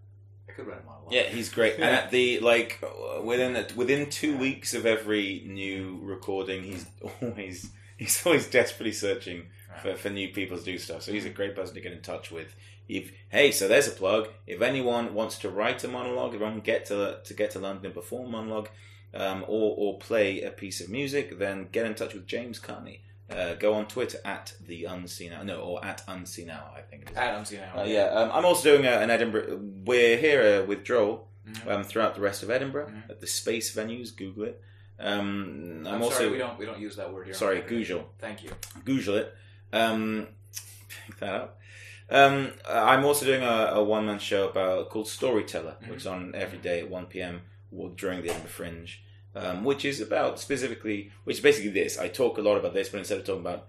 A: I could write a monologue.
B: yeah, he's great. And at [LAUGHS] the like within within two weeks of every new recording, he's always he's always desperately searching for, for new people to do stuff. So he's a great person to get in touch with. If hey, so there's a plug. If anyone wants to write a monologue, if anyone get to to get to London and perform a monologue, um, or or play a piece of music, then get in touch with James Carney. Uh, go on Twitter at the Unseen Hour, no, or at Unseen Hour, I think it is.
A: unseen hour.
B: Uh, yeah, um, I'm also doing a, an Edinburgh. We're here uh, with Joel
A: Mhm.
B: um, throughout the rest of Edinburgh
A: Mhm.
B: at the space venues. Google it. Um, I'm,
A: I'm,
B: also
A: sorry we don't we don't use that word here.
B: sorry, Google.
A: Thank you.
B: Google it. Um, [LAUGHS] pick that up. Um, I'm also doing a, a one man show about called Storyteller,
A: Mhm.
B: which is on every day at 1 p.m. during the Edinburgh Fringe, um, which is about specifically, which is basically this. I talk a lot about this, but instead of talking about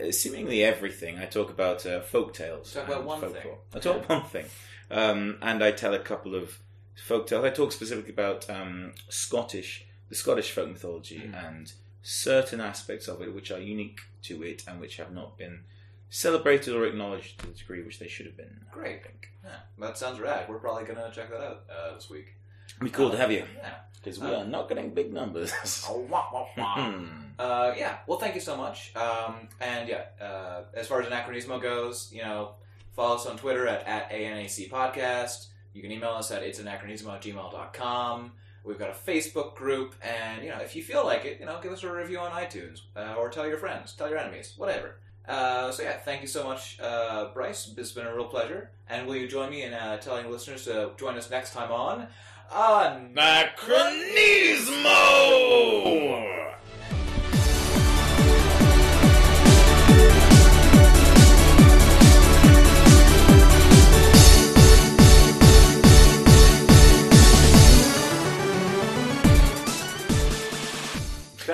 B: uh, seemingly everything, I talk about uh, folk tales.
A: Talk about one
B: folklore.
A: thing.
B: I talk about one thing, um, and I tell a couple of folk tales. I talk specifically about um, Scottish, the Scottish folk mythology,
A: Mhm.
B: and certain aspects of it which are unique to it and which have not been celebrated or acknowledged to the degree which they should have been.
A: Great. Yeah, that sounds rad. We're probably gonna check that out uh, this week.
B: It'd be cool to have you
A: Yeah.
B: because we are not getting big numbers. [LAUGHS]
A: Oh, wah, wah, wah.
B: Hmm.
A: Uh, yeah. Well, thank you so much. Um, and yeah, uh, as far as Anachronismo goes, you know, follow us on Twitter at, at ANAC Podcast. You can email us at it's anachronismo at gmail.com. We've got a Facebook group, and you know, if you feel like it, you know, give us a review on iTunes, uh, or tell your friends, tell your enemies, whatever. Uh, so yeah, thank you so much, uh, Bryce. It's been a real pleasure. And will you join me in uh, telling listeners to join us next time on
B: Anachronismo!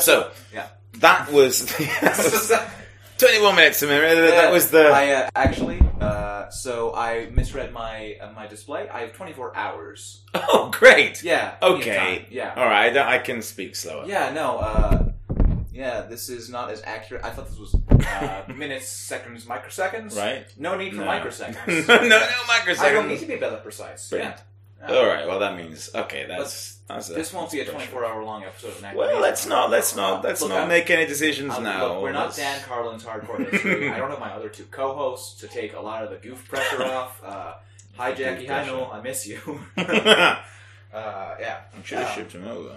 B: So,
A: yeah.
B: that was [LAUGHS] [LAUGHS] 21 minutes to me. That was the.
A: I uh, actually uh, so I misread my uh, my display. I have 24 hours. [LAUGHS]
B: oh, great.
A: Yeah.
B: Okay.
A: Yeah.
B: All right, I, can speak slower.
A: Yeah. No. Uh, yeah. This is not as accurate. I thought this was uh, [LAUGHS] minutes, seconds, microseconds.
B: Right?
A: No need for
B: No.
A: microseconds. [LAUGHS]
B: no, no microseconds.
A: I don't need to be better precise.
B: Brilliant.
A: Yeah. Yeah.
B: All right. Well, that means okay. That's that's.
A: This won't be a 24 hour long episode of.
B: Well, let's not. Let's not. Let's
A: Look,
B: not
A: I'm-
B: make any decisions
A: Um,
B: now.
A: look, we're not Dan Carlin's hardcore history. I don't have my other two co-hosts to take a lot of the goof pressure [LAUGHS] off. Uh, hi, Jackie. Hi. Noel. I miss you.
B: I [LAUGHS] [LAUGHS]
A: uh, yeah.
B: should have
A: Um,
B: shipped him over.